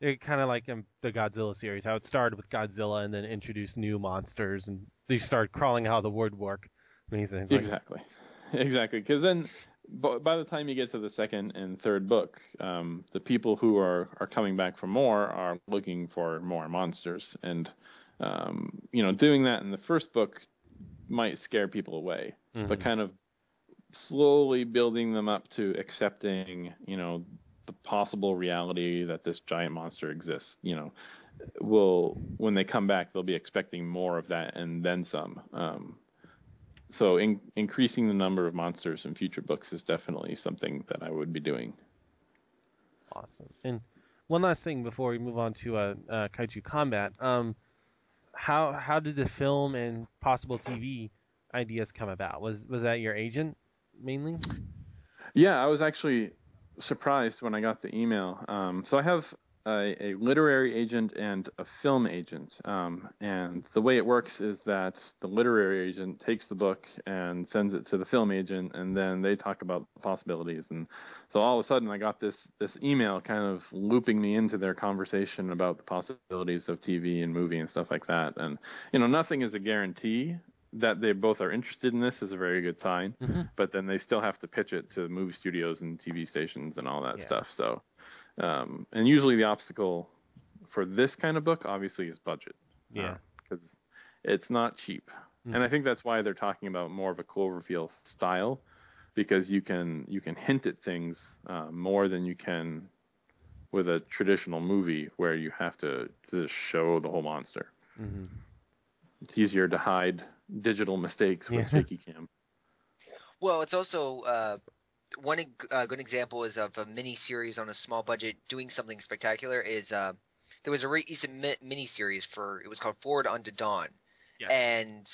It kind of like in the Godzilla series, how it started with Godzilla and then introduced new monsters, and they started crawling out of the woodwork. Amazing. Like, Exactly, exactly. Because then, by the time you get to the second and third book, um, the people who are are coming back for more are looking for more monsters, and um, you know, doing that in the first book might scare people away. But Mhm. kind of slowly building them up to accepting, you know, the possible reality that this giant monster exists, you know, will when they come back they'll be expecting more of that and then some. Um, so in, increasing the number of monsters in future books is definitely something that I would be doing. Awesome. And one last thing before we move on to uh, uh, kaiju combat. Um, how how did the film and possible TV ideas come about? Was was that your agent mainly? Yeah, I was actually surprised when I got the email. Um, so I have a, a literary agent and a film agent, um, and the way it works is that the literary agent takes the book and sends it to the film agent, and then they talk about possibilities. And so all of a sudden, I got this this email kind of looping me into their conversation about the possibilities of TV and movie and stuff like that. And you know, nothing is a guarantee that they both are interested in this is a very good sign Mhm. but then they still have to pitch it to movie studios and TV stations and all that Yeah. stuff. So, um, and usually the obstacle for this kind of book, obviously, is budget. Yeah. because it's not cheap, Mhm. and I think that's why they're talking about more of a Cloverfield style, because you can you can hint at things uh, more than you can with a traditional movie where you have to to show the whole monster. hmm It's easier to hide digital mistakes with Yeah. shaky cam. Well, it's also uh, one uh, good example is of a mini series on a small budget doing something spectacular. Is uh, there was a recent mi- mini series for it was called Forward Unto Dawn, and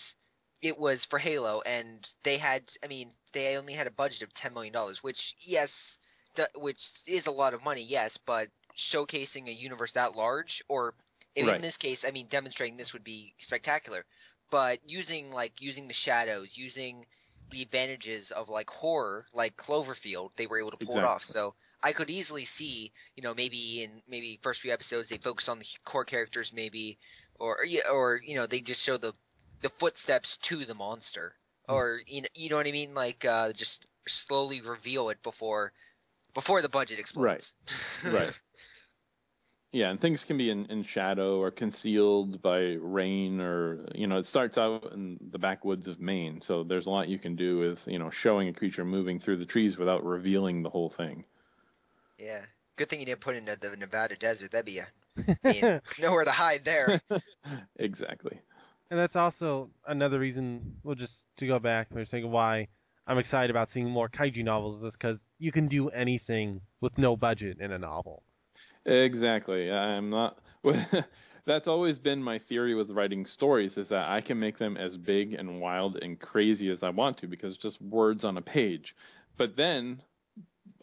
it was for Halo, and they had I mean they only had a budget of ten million dollars, which yes, d- which is a lot of money, yes, but showcasing a universe that large, or in Right. this case, I mean demonstrating this would be spectacular, but using like using the shadows, using the advantages of like horror, like Cloverfield, they were able to pull it off. So I could easily see, you know, maybe in maybe first few episodes they focus on the core characters, maybe, or yeah, or you know they just show the the footsteps to the monster, or you know, you know what I mean, like uh, just slowly reveal it before before the budget explodes. Right. right. Yeah, and things can be in, in shadow or concealed by rain or you know, it starts out in the backwoods of Maine, so there's a lot you can do with, you know, showing a creature moving through the trees without revealing the whole thing. yeah. Good thing you didn't put it in the Nevada desert. That'd be a I mean, nowhere to hide there. Exactly. And that's also another reason, well, just to go back for a second, why I'm excited about seeing more kaiju novels is because you can do anything with no budget in a novel. Exactly. I'm not that's always been my theory with writing stories is that I can make them as big and wild and crazy as I want to because it's just words on a page. But then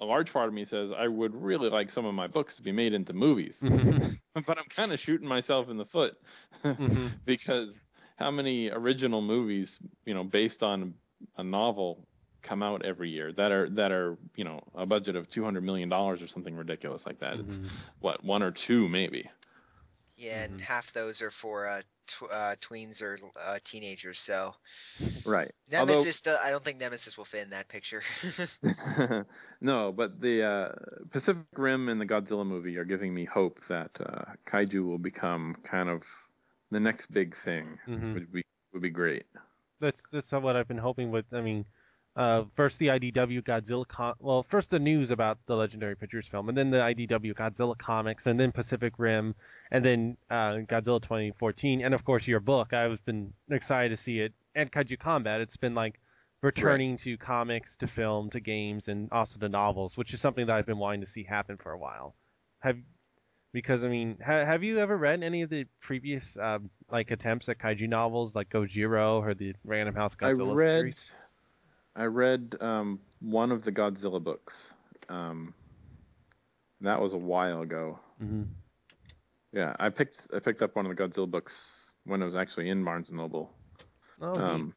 a large part of me says I would really like some of my books to be made into movies. But I'm kind of shooting myself in the foot Mhm. because how many original movies, you know, based on a novel come out every year that are that are, you know, a budget of 200 million dollars or something ridiculous like that. It's Mhm. what, one or two maybe. Yeah, and Mhm. half those are for uh, tw- uh, tweens or uh, teenagers. So Right. Nemesis, do- I don't think Nemesis will fit in that picture. no, but the uh, Pacific Rim and the Godzilla movie are giving me hope that uh, kaiju will become kind of the next big thing. Mhm. Would be would be great. That's that's what I've been hoping with. I mean, Uh, first the IDW Godzilla com- well, first the news about the Legendary Pictures film, and then the IDW Godzilla comics, and then Pacific Rim, and then uh, Godzilla 2014, and of course your book. I've been excited to see it, and Kaiju Combat. It's been like returning to comics, to film, to games, and also to novels, which is something that I've been wanting to see happen for a while. Have because I mean, ha- have you ever read any of the previous um, like attempts at kaiju novels, like Gojira or the Random House Godzilla I read, series? I read um, one of the Godzilla books. Um, that was a while ago. hmm Yeah, I picked I picked up one of the Godzilla books when it was actually in Barnes and Noble. Oh. Um,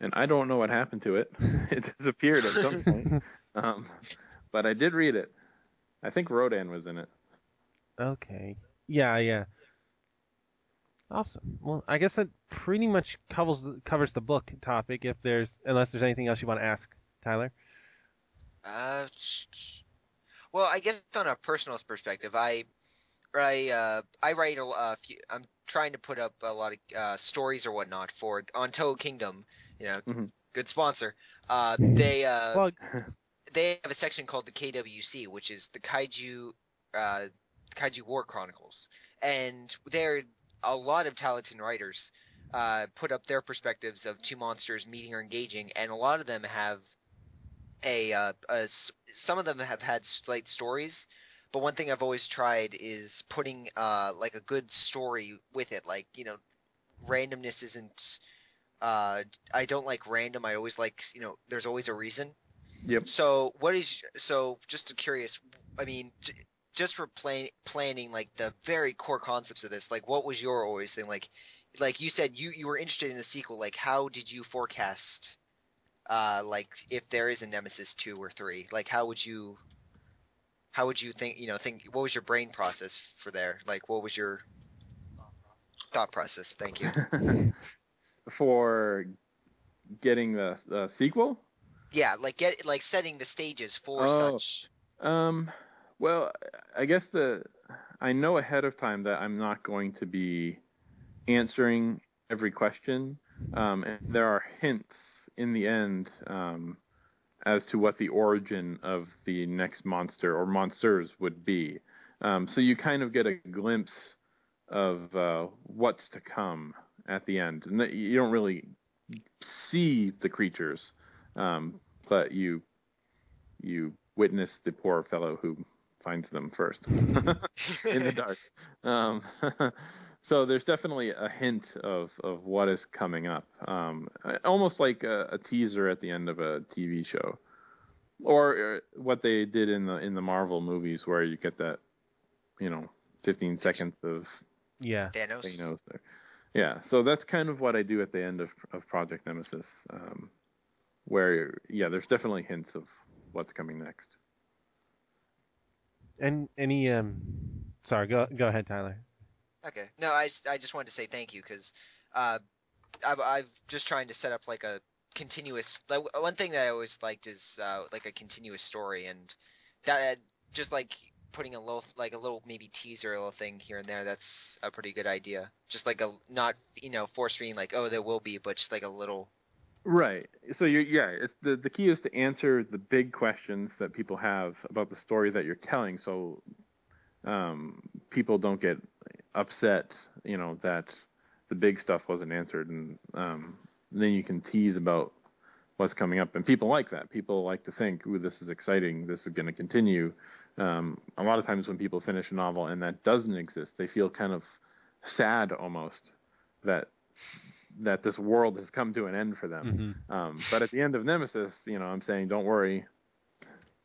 and I don't know what happened to it. it disappeared at some point. Um, but I did read it. I think Rodan was in it. Okay. Yeah, yeah. Awesome. Well, I guess that pretty much covers the, covers the book topic. If there's unless there's anything else you want to ask, Tyler. Uh, well, I guess on a personal perspective, I, I, uh, I write a, a few. I'm trying to put up a lot of uh, stories or whatnot for on Toho Kingdom. You know, Mhm. good sponsor. Uh, they uh, Well, they have a section called the KWC, which is the Kaiju, uh, Kaiju War Chronicles, and there a lot of talented writers uh, put up their perspectives of two monsters meeting or engaging, and a lot of them have a, uh, a some of them have had slight stories, but one thing I've always tried is putting uh, like a good story with it, like you know, randomness isn't. Uh, I don't like random. I always like you know, there's always a reason. Yep. So what is so just curious? I mean, just for plan, planning like the very core concepts of this, like what was your always thing? Like, like you said, you you were interested in a sequel. Like, how did you forecast? Uh, like if there is a Nemesis two or three, like how would you? How would you think? You know, think what was your brain process for there? Like, what was your thought process? Thank you. For getting the, the sequel? Yeah, like get like setting the stages for Oh. such. Um, well, I guess the I know ahead of time that I'm not going to be answering every question, um, and there are hints in the end um, as to what the origin of the next monster or monsters would be. Um, so you kind of get a glimpse of uh, what's to come at the end, and you don't really see the creatures, um, but you you witness the poor fellow who finds them first in the dark. Um, so there's definitely a hint of, of what is coming up, um, almost like a, a teaser at the end of a TV show, or uh, what they did in the in the Marvel movies, where you get that, you know, 15 seconds of yeah. Thanos. Thanos there. Yeah, so that's kind of what I do at the end of, of Project Nemesis, um, where yeah, there's definitely hints of what's coming next. And any um, sorry, go go ahead, Tyler. Okay. No, I, I just wanted to say thank you because uh, I've, I've just trying to set up like a continuous. Like, one thing that I always liked is uh, like a continuous story, and that just like putting a little like a little maybe teaser, a little thing here and there. That's a pretty good idea. Just like a not you know force feeding like oh there will be, but just like a little. Right. So you yeah, it's the the key is to answer the big questions that people have about the story that you're telling, so um, people don't get upset, you know, that the big stuff wasn't answered, and um, then you can tease about what's coming up, and people like that. People like to think, "Ooh, this is exciting. This is going to continue." Um, a lot of times when people finish a novel and that doesn't exist, they feel kind of sad almost that that this world has come to an end for them. hmm Um, but at the end of Nemesis, you know, I'm saying, don't worry,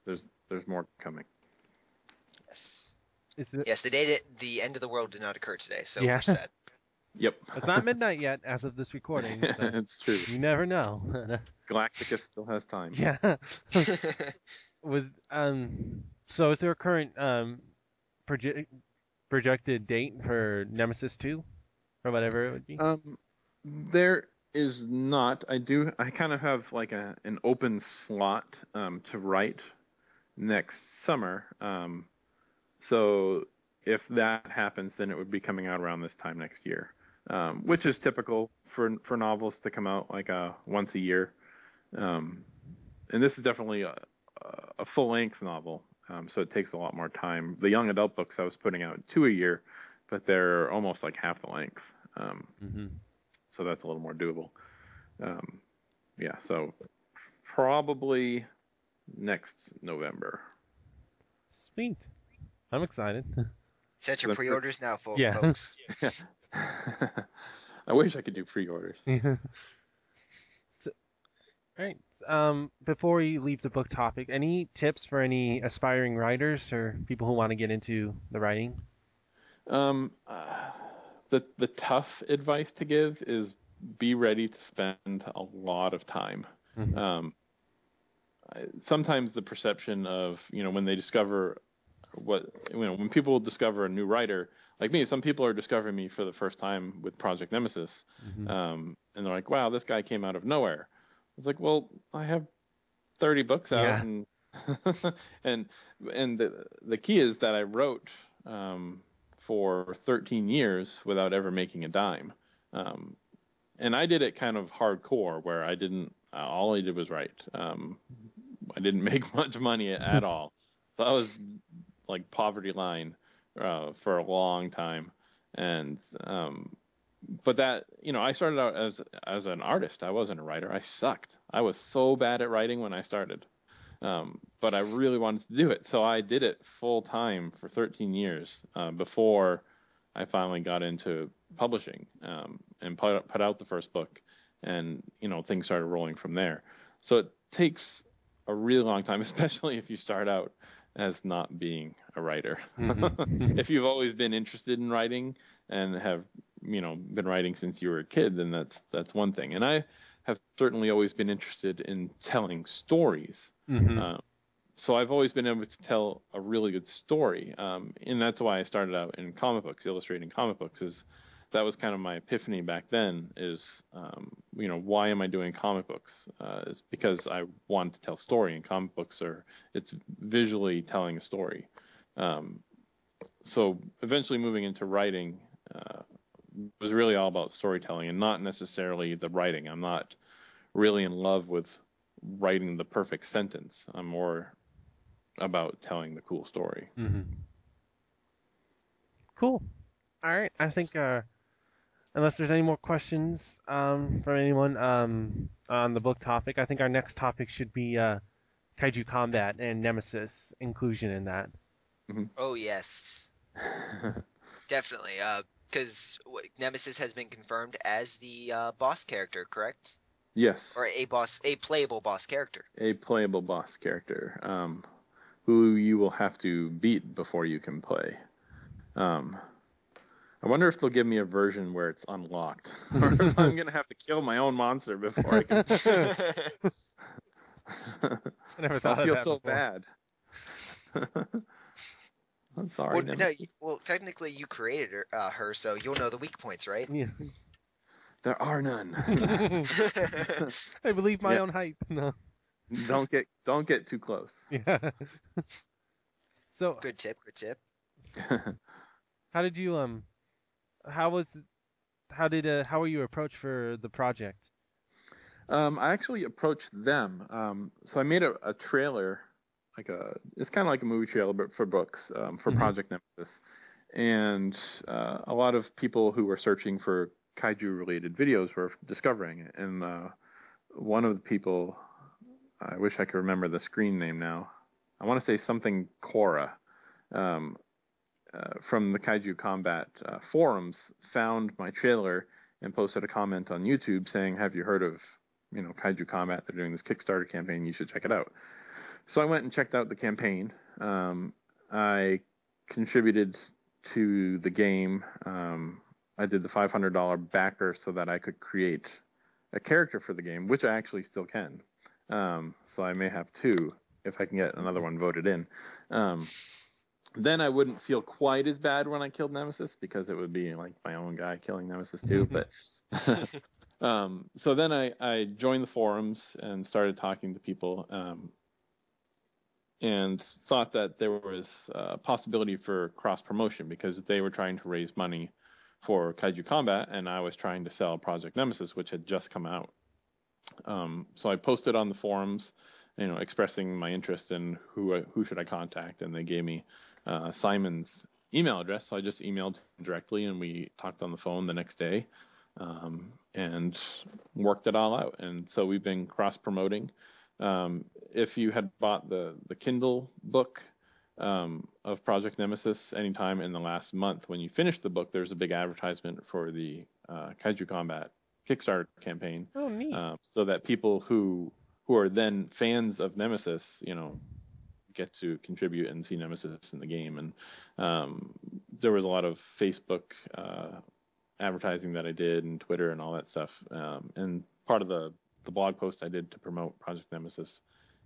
there's there's more coming. Yes. Is it? Yes. The day that the end of the world did not occur today, so Yeah. we're set. Yep, It's not midnight yet, as of this recording. So it's true. you never know. Galacticus still has time. yeah. Was um. So is there a current um, project projected date for Nemesis two, or whatever it would be? Um, there is not. I do. I kind of have like a an open slot um, to write next summer. Um, so if that happens, then it would be coming out around this time next year, um, which is typical for for novels to come out like uh, once a year. Um, and this is definitely a, a full length novel, um, so it takes a lot more time. The young adult books I was putting out two a year, but they're almost like half the length, um, hmm so that's a little more doable. Um, yeah, so probably next November. Sweet. I'm excited. Set your That's pre-orders now, fo- Yeah. folks. I wish I could do pre-orders. Yeah. So, all right. Um, before we leave the book topic, any tips for any aspiring writers or people who want to get into the writing? Um, uh, the the tough advice to give is be ready to spend a lot of time. Mhm. Um, sometimes the perception of you know when they discover what you know when people discover a new writer like me, some people are discovering me for the first time with Project Nemesis, Mhm. um, and they're like, "Wow, this guy came out of nowhere." It's like, well, I have 30 books out, Yeah. and and and the the key is that I wrote um, for 13 years without ever making a dime, um, and I did it kind of hardcore, where I didn't. Uh, all I did was write. Um, I didn't make much money at all, so I was like poverty line uh, for a long time, and um, but that you know I started out as as an artist. I wasn't a writer. I sucked. I was so bad at writing when I started, um, but I really wanted to do it, so I did it full time for 13 years uh, before I finally got into publishing um, and put put out the first book, and you know things started rolling from there. So it takes a really long time, especially if you start out as not being a writer. Mhm. if you've always been interested in writing and have you know been writing since you were a kid, then that's that's one thing. And I have certainly always been interested in telling stories. Mhm. Uh, so I've always been able to tell a really good story, um, and that's why I started out in comic books, illustrating comic books. Is that was kind of my epiphany back then? Is um, you know why am I doing comic books? Uh, is because I wanted to tell story, and comic books are it's visually telling a story. Um, so eventually moving into writing uh, was really all about storytelling and not necessarily the writing. I'm not really in love with writing the perfect sentence. I'm more about telling the cool story. Mhm. Cool. All right. I think uh, unless there's any more questions um, from anyone um, on the book topic, I think our next topic should be uh, kaiju combat and nemesis inclusion in that. Oh yes, definitely. Uh, because Nemesis has been confirmed as the uh, boss character, correct? yes, Or a boss, a playable boss character. a playable boss character um, who you will have to beat before you can play. Um, I wonder if they'll give me a version where it's unlocked, or if I'm gonna have to kill my own monster before I can. I never I'll thought of feel that so before. bad. I'm sorry. well, no, you- well, technically you created her, uh, her, so you'll know the weak points, right? Yeah. There are none. I believe my Yeah. own hype. No. don't get don't get too close. Yeah. so good tip, good tip. how did you um how was how did uh how were you approached for the project? um, I actually approached them. Um, so I made a, a trailer, like a it's kind of like a movie trailer, but for books um, for Mhm. Project Nemesis, and uh, a lot of people who were searching for kaiju related videos were discovering it. And uh, one of the people, I wish I could remember the screen name now. I want to say something Cora. Um, uh, from the Kaiju Combat uh, forums found my trailer and posted a comment on YouTube saying, "Have you heard of you know Kaiju Combat? They're doing this Kickstarter campaign. You should check it out." So I went and checked out the campaign. Um, I contributed to the game. Um, I did the $500 backer so that I could create a character for the game, which I actually still can. Um, so I may have two if I can get another one voted in. Um, then I wouldn't feel quite as bad when I killed Nemesis because it would be like my own guy killing Nemesis too. but um, so then I, I joined the forums and started talking to people um, and thought that there was a possibility for cross promotion because they were trying to raise money for Kaiju Combat and I was trying to sell Project Nemesis, which had just come out. Um, so I posted on the forums you know, expressing my interest in who who should I contact, and they gave me uh, Simon's email address. So I just emailed him directly, and we talked on the phone the next day, um, and worked it all out. And so we've been cross promoting. Um, if you had bought the the Kindle book um, of Project Nemesis anytime in the last month, when you finished the book, there's a big advertisement for the uh, Kaiju Combat Kickstarter campaign, Oh, neat. uh, so that people who who are then fans of Nemesis, you know, get to contribute and see Nemesis in the game. And um, there was a lot of Facebook uh, advertising that I did and Twitter and all that stuff. Um, and part of the the blog post I did to promote Project Nemesis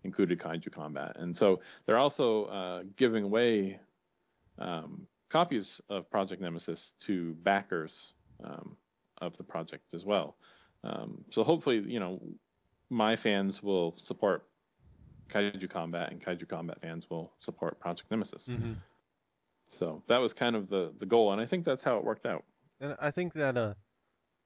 included Kaiju Combat. And so they're also uh, giving away um, copies of Project Nemesis to backers um, of the project as well. Um, so hopefully, you know, my fans will support Kaiju Combat, and Kaiju Combat fans will support Project Nemesis. hmm So that was kind of the the goal, and I think that's how it worked out. And I think that, uh,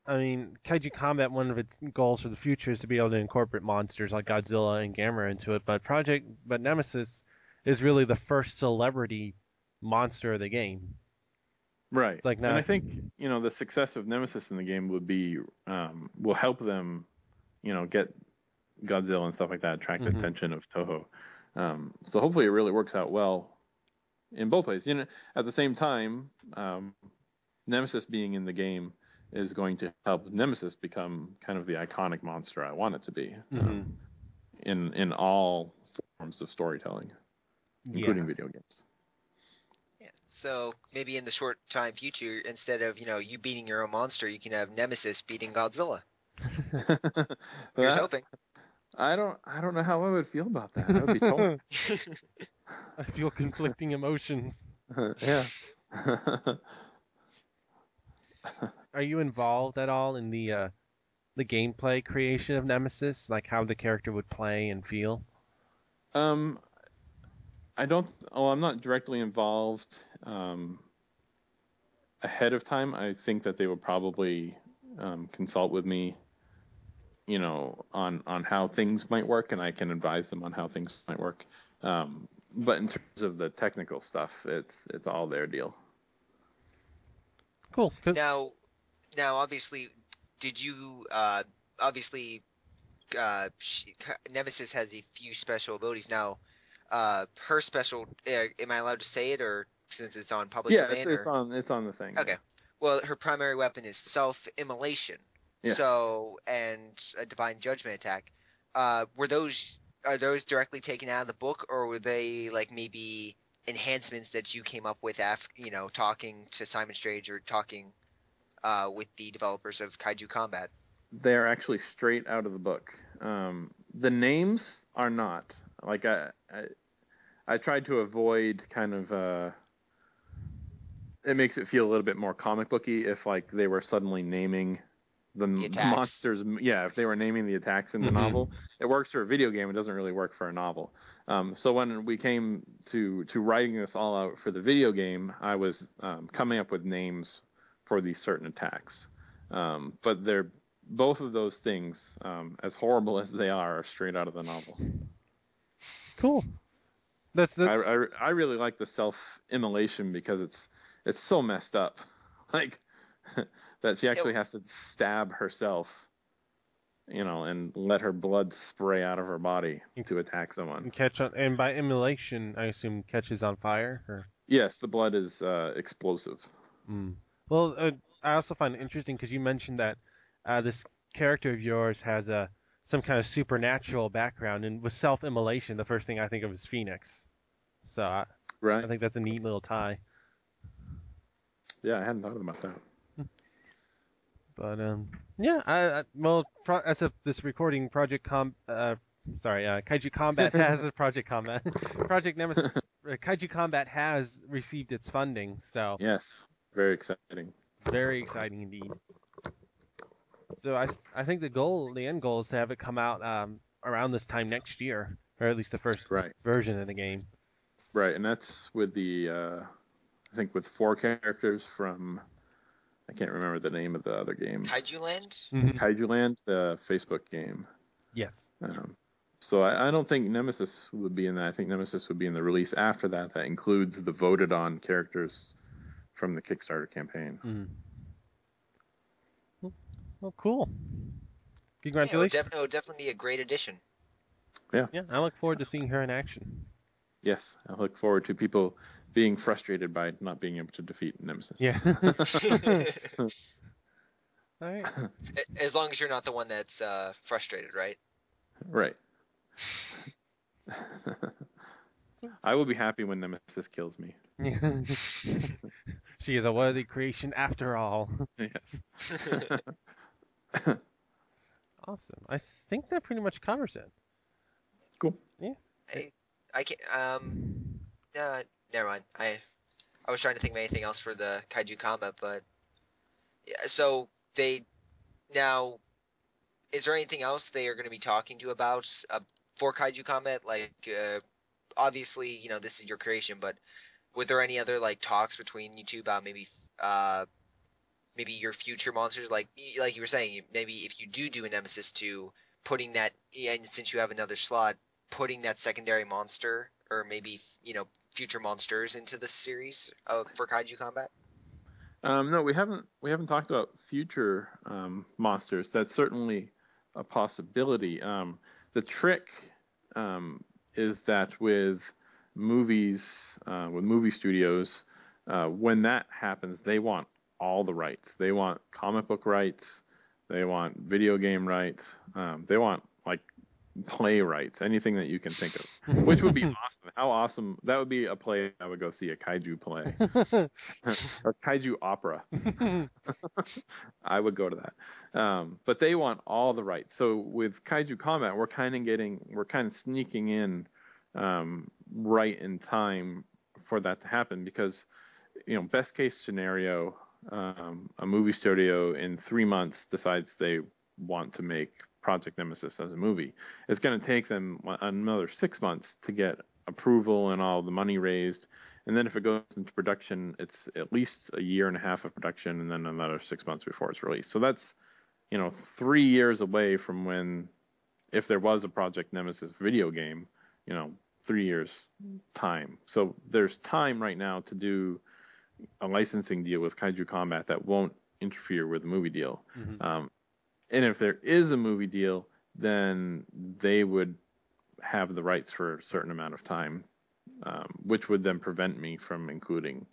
I mean, Kaiju Combat, one of its goals for the future is to be able to incorporate monsters like Godzilla and Gamera into it. But Project, but Nemesis is really the first celebrity monster of the game. Right. Like and I think you know the success of Nemesis in the game would be um, will help them, you know, get Godzilla and stuff like that, attract Mhm. the attention of Toho. Um, so hopefully it really works out well in both ways. You know, at the same time, um, Nemesis being in the game is going to help Nemesis become kind of the iconic monster I want it to be um, in in all forms of storytelling, including video games. Yeah. So maybe in the short time future, instead of you know you beating your own monster, you can have Nemesis beating Godzilla. Here's That- hoping. I don't I don't know how I would feel about that. I would be told. I feel conflicting emotions. yeah. Are you involved at all in the uh, the gameplay creation of Nemesis, like how the character would play and feel? um, I don't. Oh, I'm not directly involved. Um, ahead of time, I think that they would probably um, consult with me. You know, on on how things might work, and I can advise them on how things might work. Um, but in terms of the technical stuff, it's it's all their deal. Cool. 'cause- Now, now, obviously, did you? Uh, obviously, uh, she, Nemesis has a few special abilities. Now, uh, her special. Uh, am I allowed to say it, or since it's on public yeah, domain? it's, it's on it's on the thing. Okay. Well, her primary weapon is self-immolation. Yes. So, and a divine judgment attack. Uh, were those are those directly taken out of the book, or were they like maybe enhancements that you came up with after you know talking to Simon Strange or talking uh, with the developers of Kaiju Combat? they're actually straight out of the book. Um, the names are not like I, I I tried to avoid kind of uh, it makes it feel a little bit more comic booky if like they were suddenly naming the, the monsters. Yeah, if they were naming the attacks in the Mhm. novel, it works for a video game. It doesn't really work for a novel. Um, so when we came to to writing this all out for the video game, I was um, coming up with names for these certain attacks. Um, but they're both of those things, um, as horrible as they are, are straight out of the novel. Cool. That's the I, I, I really like the self immolation because it's it's so messed up, like that she actually has to stab herself, you know, and let her blood spray out of her body to attack someone. catch on, and by immolation, I assume catches on fire. Or Yes, the blood is uh, explosive. Mm. Well, uh, I also find it interesting because you mentioned that uh, this character of yours has a some kind of supernatural background, and with self-immolation, the first thing I think of is Phoenix. So I, Right? I think that's a neat little tie. Yeah, I hadn't thought about that. But um, yeah, I, I well, pro, as of this recording, Project Com, uh, sorry, uh, Kaiju Combat has a Project Combat, Project Nemesis, uh, Kaiju Combat has received its funding, so Yes, very exciting. very exciting indeed. So I I think the goal, the end goal, is to have it come out um, around this time next year, or at least the first Right. version of the game. Right, and that's with the uh, I think with four characters from I can't remember the name of the other game. Kaiju Land. Mhm. Kaiju Land, the Facebook game. Yes. Um, so I, I don't think Nemesis would be in that. I think Nemesis would be in the release after that. That includes the voted on characters from the Kickstarter campaign. Mm. Well, cool. Yeah, it, would def- it would definitely be a great addition. Yeah, I look forward to seeing her in action. Yes, I look forward to people being frustrated by not being able to defeat Nemesis. Yeah. All right. as long as you're not the one that's uh, frustrated, right? Right. I will be happy when Nemesis kills me. She is a worthy creation after all. Yes. Awesome. I think that pretty much covers it. cool. Yeah. I, I can't. um, uh, never mind. I I was trying to think of anything else for the kaiju combat, but yeah. So they now, is there anything else they are going to be talking to you about uh, for kaiju combat? Like, uh, obviously, you know this is your creation, but were there any other like talks between you two about maybe uh maybe your future monsters? Like like you were saying, maybe if you do do a Nemesis two, putting that and since you have another slot, putting that secondary monster or maybe you know future monsters into the series of for kaiju combat. Um, no, we haven't we haven't talked about future um, monsters. That's certainly a possibility. Um, the trick um, is that with movies, uh, with movie studios, uh, when that happens, they want all the rights. They want comic book rights. They want video game rights. Um, they want like play rights, anything that you can think of, which would be awesome. How awesome that would be a play I would go see a kaiju play or kaiju opera. I would go to that. Um, but they want all the rights. So with kaiju combat, we're kind of getting, we're kind of sneaking in um, right in time for that to happen because, you know, best case scenario, um, a movie studio in three months decides they want to make Project Nemesis as a movie. It's going to take them another six months to get approval and all the money raised. And then if it goes into production, it's at least a year and a half of production and then another six months before it's released. So that's, you know, three years away from when, if there was a Project Nemesis video game, you know, three years time. So there's time right now to do a licensing deal with Kaiju Combat that won't interfere with the movie deal. Mhm. Um, and if there is a movie deal, then they would have the rights for a certain amount of time, um, which would then prevent me from including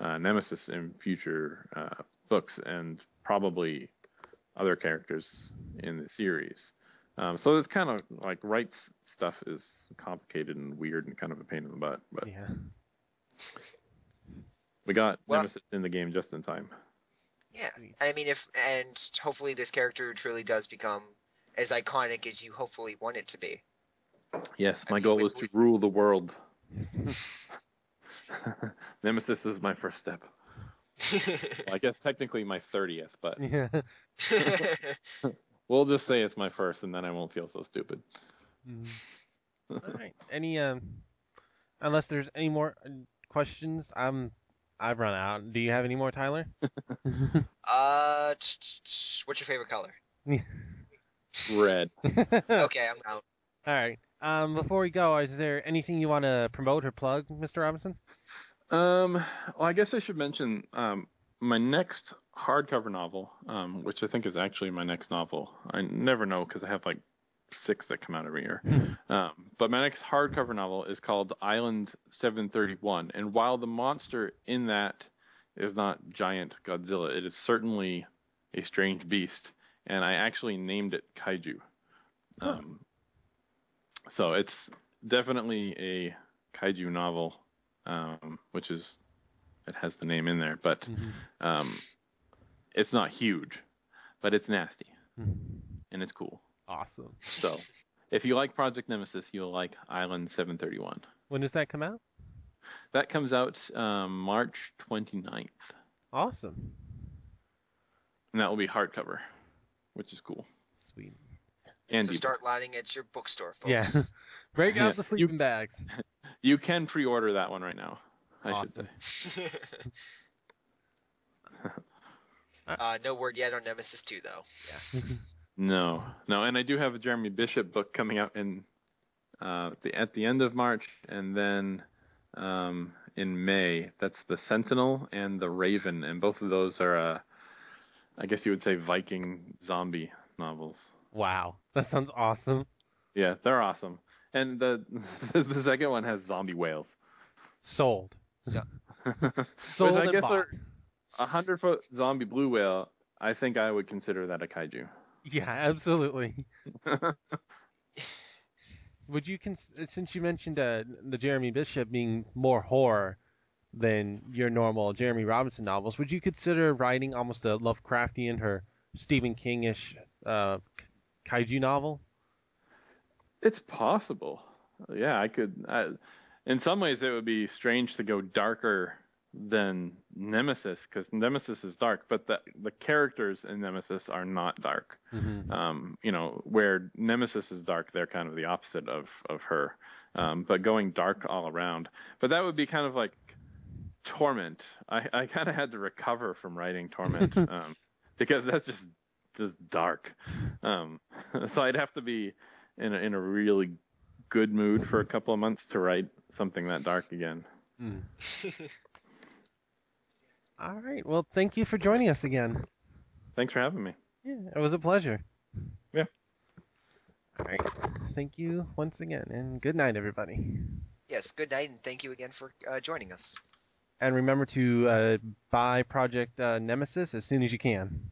uh, Nemesis in future uh, books and probably other characters in the series. Um, so it's kind of like rights stuff is complicated and weird and kind of a pain in the butt. But Yeah. we got Well- Nemesis in the game just in time. Yeah, I mean, if and hopefully this character truly does become as iconic as you hopefully want it to be. Yes, I my mean, goal with- is to rule the world. Nemesis is my first step. Well, I guess technically my 30th, but yeah. We'll just say it's my first and then I won't feel so stupid. Mhm. All right. Any um, unless there's any more uh, questions, I'm I've run out. Do you have any more, Tyler? uh, t- t- t- what's your favorite color? Red. Okay, I'm out. All right. Um, before we go, is there anything you want to promote or plug, Mr. Robinson? Um, well, I guess I should mention um, my next hardcover novel, um, which I think is actually my next novel. I never know because I have like six that come out every year. um, but my next hardcover novel is called Island 731. And while the monster in that is not giant Godzilla, it is certainly a strange beast. And I actually named it Kaiju. Huh. Um, so it's definitely a kaiju novel, um, which is it has the name in there, but Mhm. um, it's not huge, but it's nasty Mhm. and it's cool. Awesome. So if you like Project Nemesis, you'll like Island 731. When does that come out? That comes out um, March 29th, Awesome. and that will be hardcover, which is cool. Sweet. And so start lining at your bookstore, folks. Yeah. Break Yeah. out the sleeping bags. you can pre-order that one right now. I Awesome. should say. uh, no word yet on Nemesis 2, though. Yeah. No, no, and I do have a Jeremy Bishop book coming out in uh, the, at the end of March, and then um, in May, that's the Sentinel and the Raven, and both of those are, uh, I guess you would say, Viking zombie novels. Wow, that sounds awesome. Yeah, they're awesome. And the the second one has zombie whales. Sold. So- Sold I guess bought. a hundred foot zombie blue whale. I think I would consider that a kaiju. Yeah, absolutely. Would you cons- since you mentioned uh, the Jeremy Bishop being more horror than your normal Jeremy Robinson novels, would you consider writing almost a Lovecraftian or Stephen King-ish uh, kaiju novel? It's possible. Yeah, I could. I, in some ways, it would be strange to go darker than Nemesis because Nemesis is dark, but the the characters in Nemesis are not dark. Mm-hmm. Um, you know, where Nemesis is dark, they're kind of the opposite of of her. Um, but going dark all around. But that would be kind of like Torment. I I kind of had to recover from writing Torment um, because that's just just dark. Um, so I'd have to be in a, in a really good mood for a couple of months to write something that dark again. Mm. All right. Well, thank you for joining us again. Thanks for having me. Yeah, it was a pleasure. Yeah. All right. Thank you once again, and good night, everybody. yes, good night, and thank you again for uh, joining us. And remember to uh, buy Project uh, Nemesis as soon as you can.